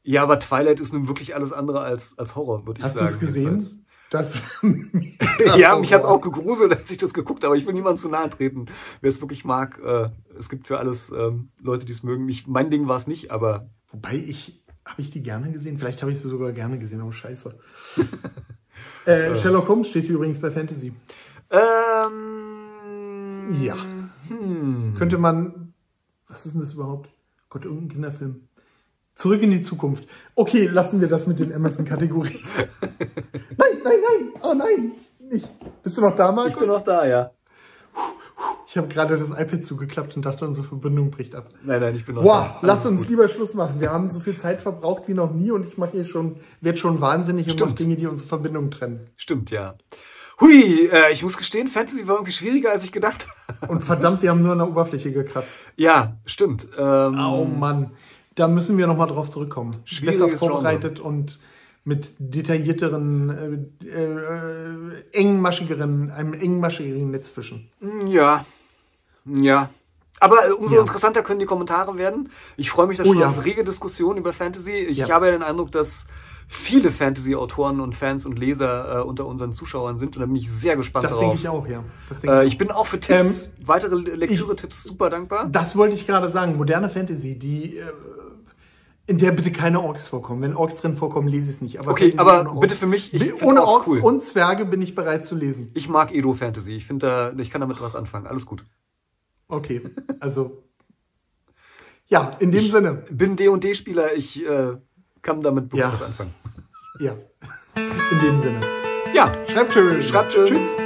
Speaker 1: Ja, aber Twilight ist nun wirklich alles andere als, als Horror, würde ich
Speaker 2: Hast du
Speaker 1: sagen.
Speaker 2: es gesehen? Das
Speaker 1: ja, mich hat's auch gegruselt, als ich das geguckt habe. Ich will niemandem zu nahe treten. Wer es wirklich mag, äh, es gibt für alles ähm, Leute, die es mögen. Ich, mein Ding war es nicht, aber
Speaker 2: Wobei ich, habe ich die gerne gesehen? Vielleicht habe ich sie sogar gerne gesehen, oh scheiße. äh, Sherlock Holmes steht übrigens bei Fantasy.
Speaker 1: ähm,
Speaker 2: Ja.
Speaker 1: Hm.
Speaker 2: Könnte man, was ist denn das überhaupt? Gott, irgendein Kinderfilm. Zurück in die Zukunft. Okay, lassen wir das mit den Amazon-Kategorien. nein, nein, nein, oh nein, nicht. Bist du noch da, Markus?
Speaker 1: Ich bin noch da, ja.
Speaker 2: Ich habe gerade das iPad zugeklappt und dachte, unsere Verbindung bricht ab.
Speaker 1: Nein, nein, ich bin noch
Speaker 2: Boah,
Speaker 1: da.
Speaker 2: lass
Speaker 1: Alles
Speaker 2: uns
Speaker 1: gut.
Speaker 2: lieber Schluss machen. Wir haben so viel Zeit verbraucht wie noch nie und ich mache hier schon, werd schon wahnsinnig und mache Dinge, die unsere Verbindung trennen.
Speaker 1: Stimmt, ja. Hui, äh, ich muss gestehen, Fantasy war irgendwie schwieriger, als ich gedacht habe.
Speaker 2: Und verdammt, wir haben nur an der Oberfläche gekratzt.
Speaker 1: Ja, stimmt. Ähm,
Speaker 2: Oh Mann, da müssen wir nochmal drauf zurückkommen. Besser vorbereitet und mit detaillierteren, äh, äh, engmaschigeren, einem engmaschigeren Netzfischen.
Speaker 1: Ja. Ja. Aber äh, umso
Speaker 2: Ja.
Speaker 1: interessanter können die Kommentare werden. Ich freue mich da
Speaker 2: Oh
Speaker 1: schon
Speaker 2: ja.
Speaker 1: auf rege Diskussionen über Fantasy. Ich
Speaker 2: Ja.
Speaker 1: habe ja den Eindruck, dass viele Fantasy-Autoren und Fans und Leser äh, unter unseren Zuschauern sind und da bin ich sehr gespannt
Speaker 2: Das
Speaker 1: darauf.
Speaker 2: denke ich auch, ja. Das, denke
Speaker 1: Äh,
Speaker 2: ich
Speaker 1: ich bin auch für Tipps, weitere Lektüre-Tipps super dankbar.
Speaker 2: Das wollte ich gerade sagen. Moderne Fantasy, die, äh, in der bitte keine Orks vorkommen. Wenn Orks drin vorkommen, lese ich es nicht.
Speaker 1: Aber okay, aber bitte für mich.
Speaker 2: Ich ohne Orks cool. und Zwerge bin ich bereit zu lesen.
Speaker 1: Ich mag Edo Fantasy. Ich finde, ich kann damit was anfangen. Alles gut.
Speaker 2: Okay, also ja, in dem
Speaker 1: ich
Speaker 2: Sinne.
Speaker 1: Bin D&D-Spieler. Ich äh, kann damit wirklich ja. was anfangen.
Speaker 2: Ja, in dem Sinne.
Speaker 1: Ja.
Speaker 2: Schreibt schön.
Speaker 1: Schreibt schön. Tschüss.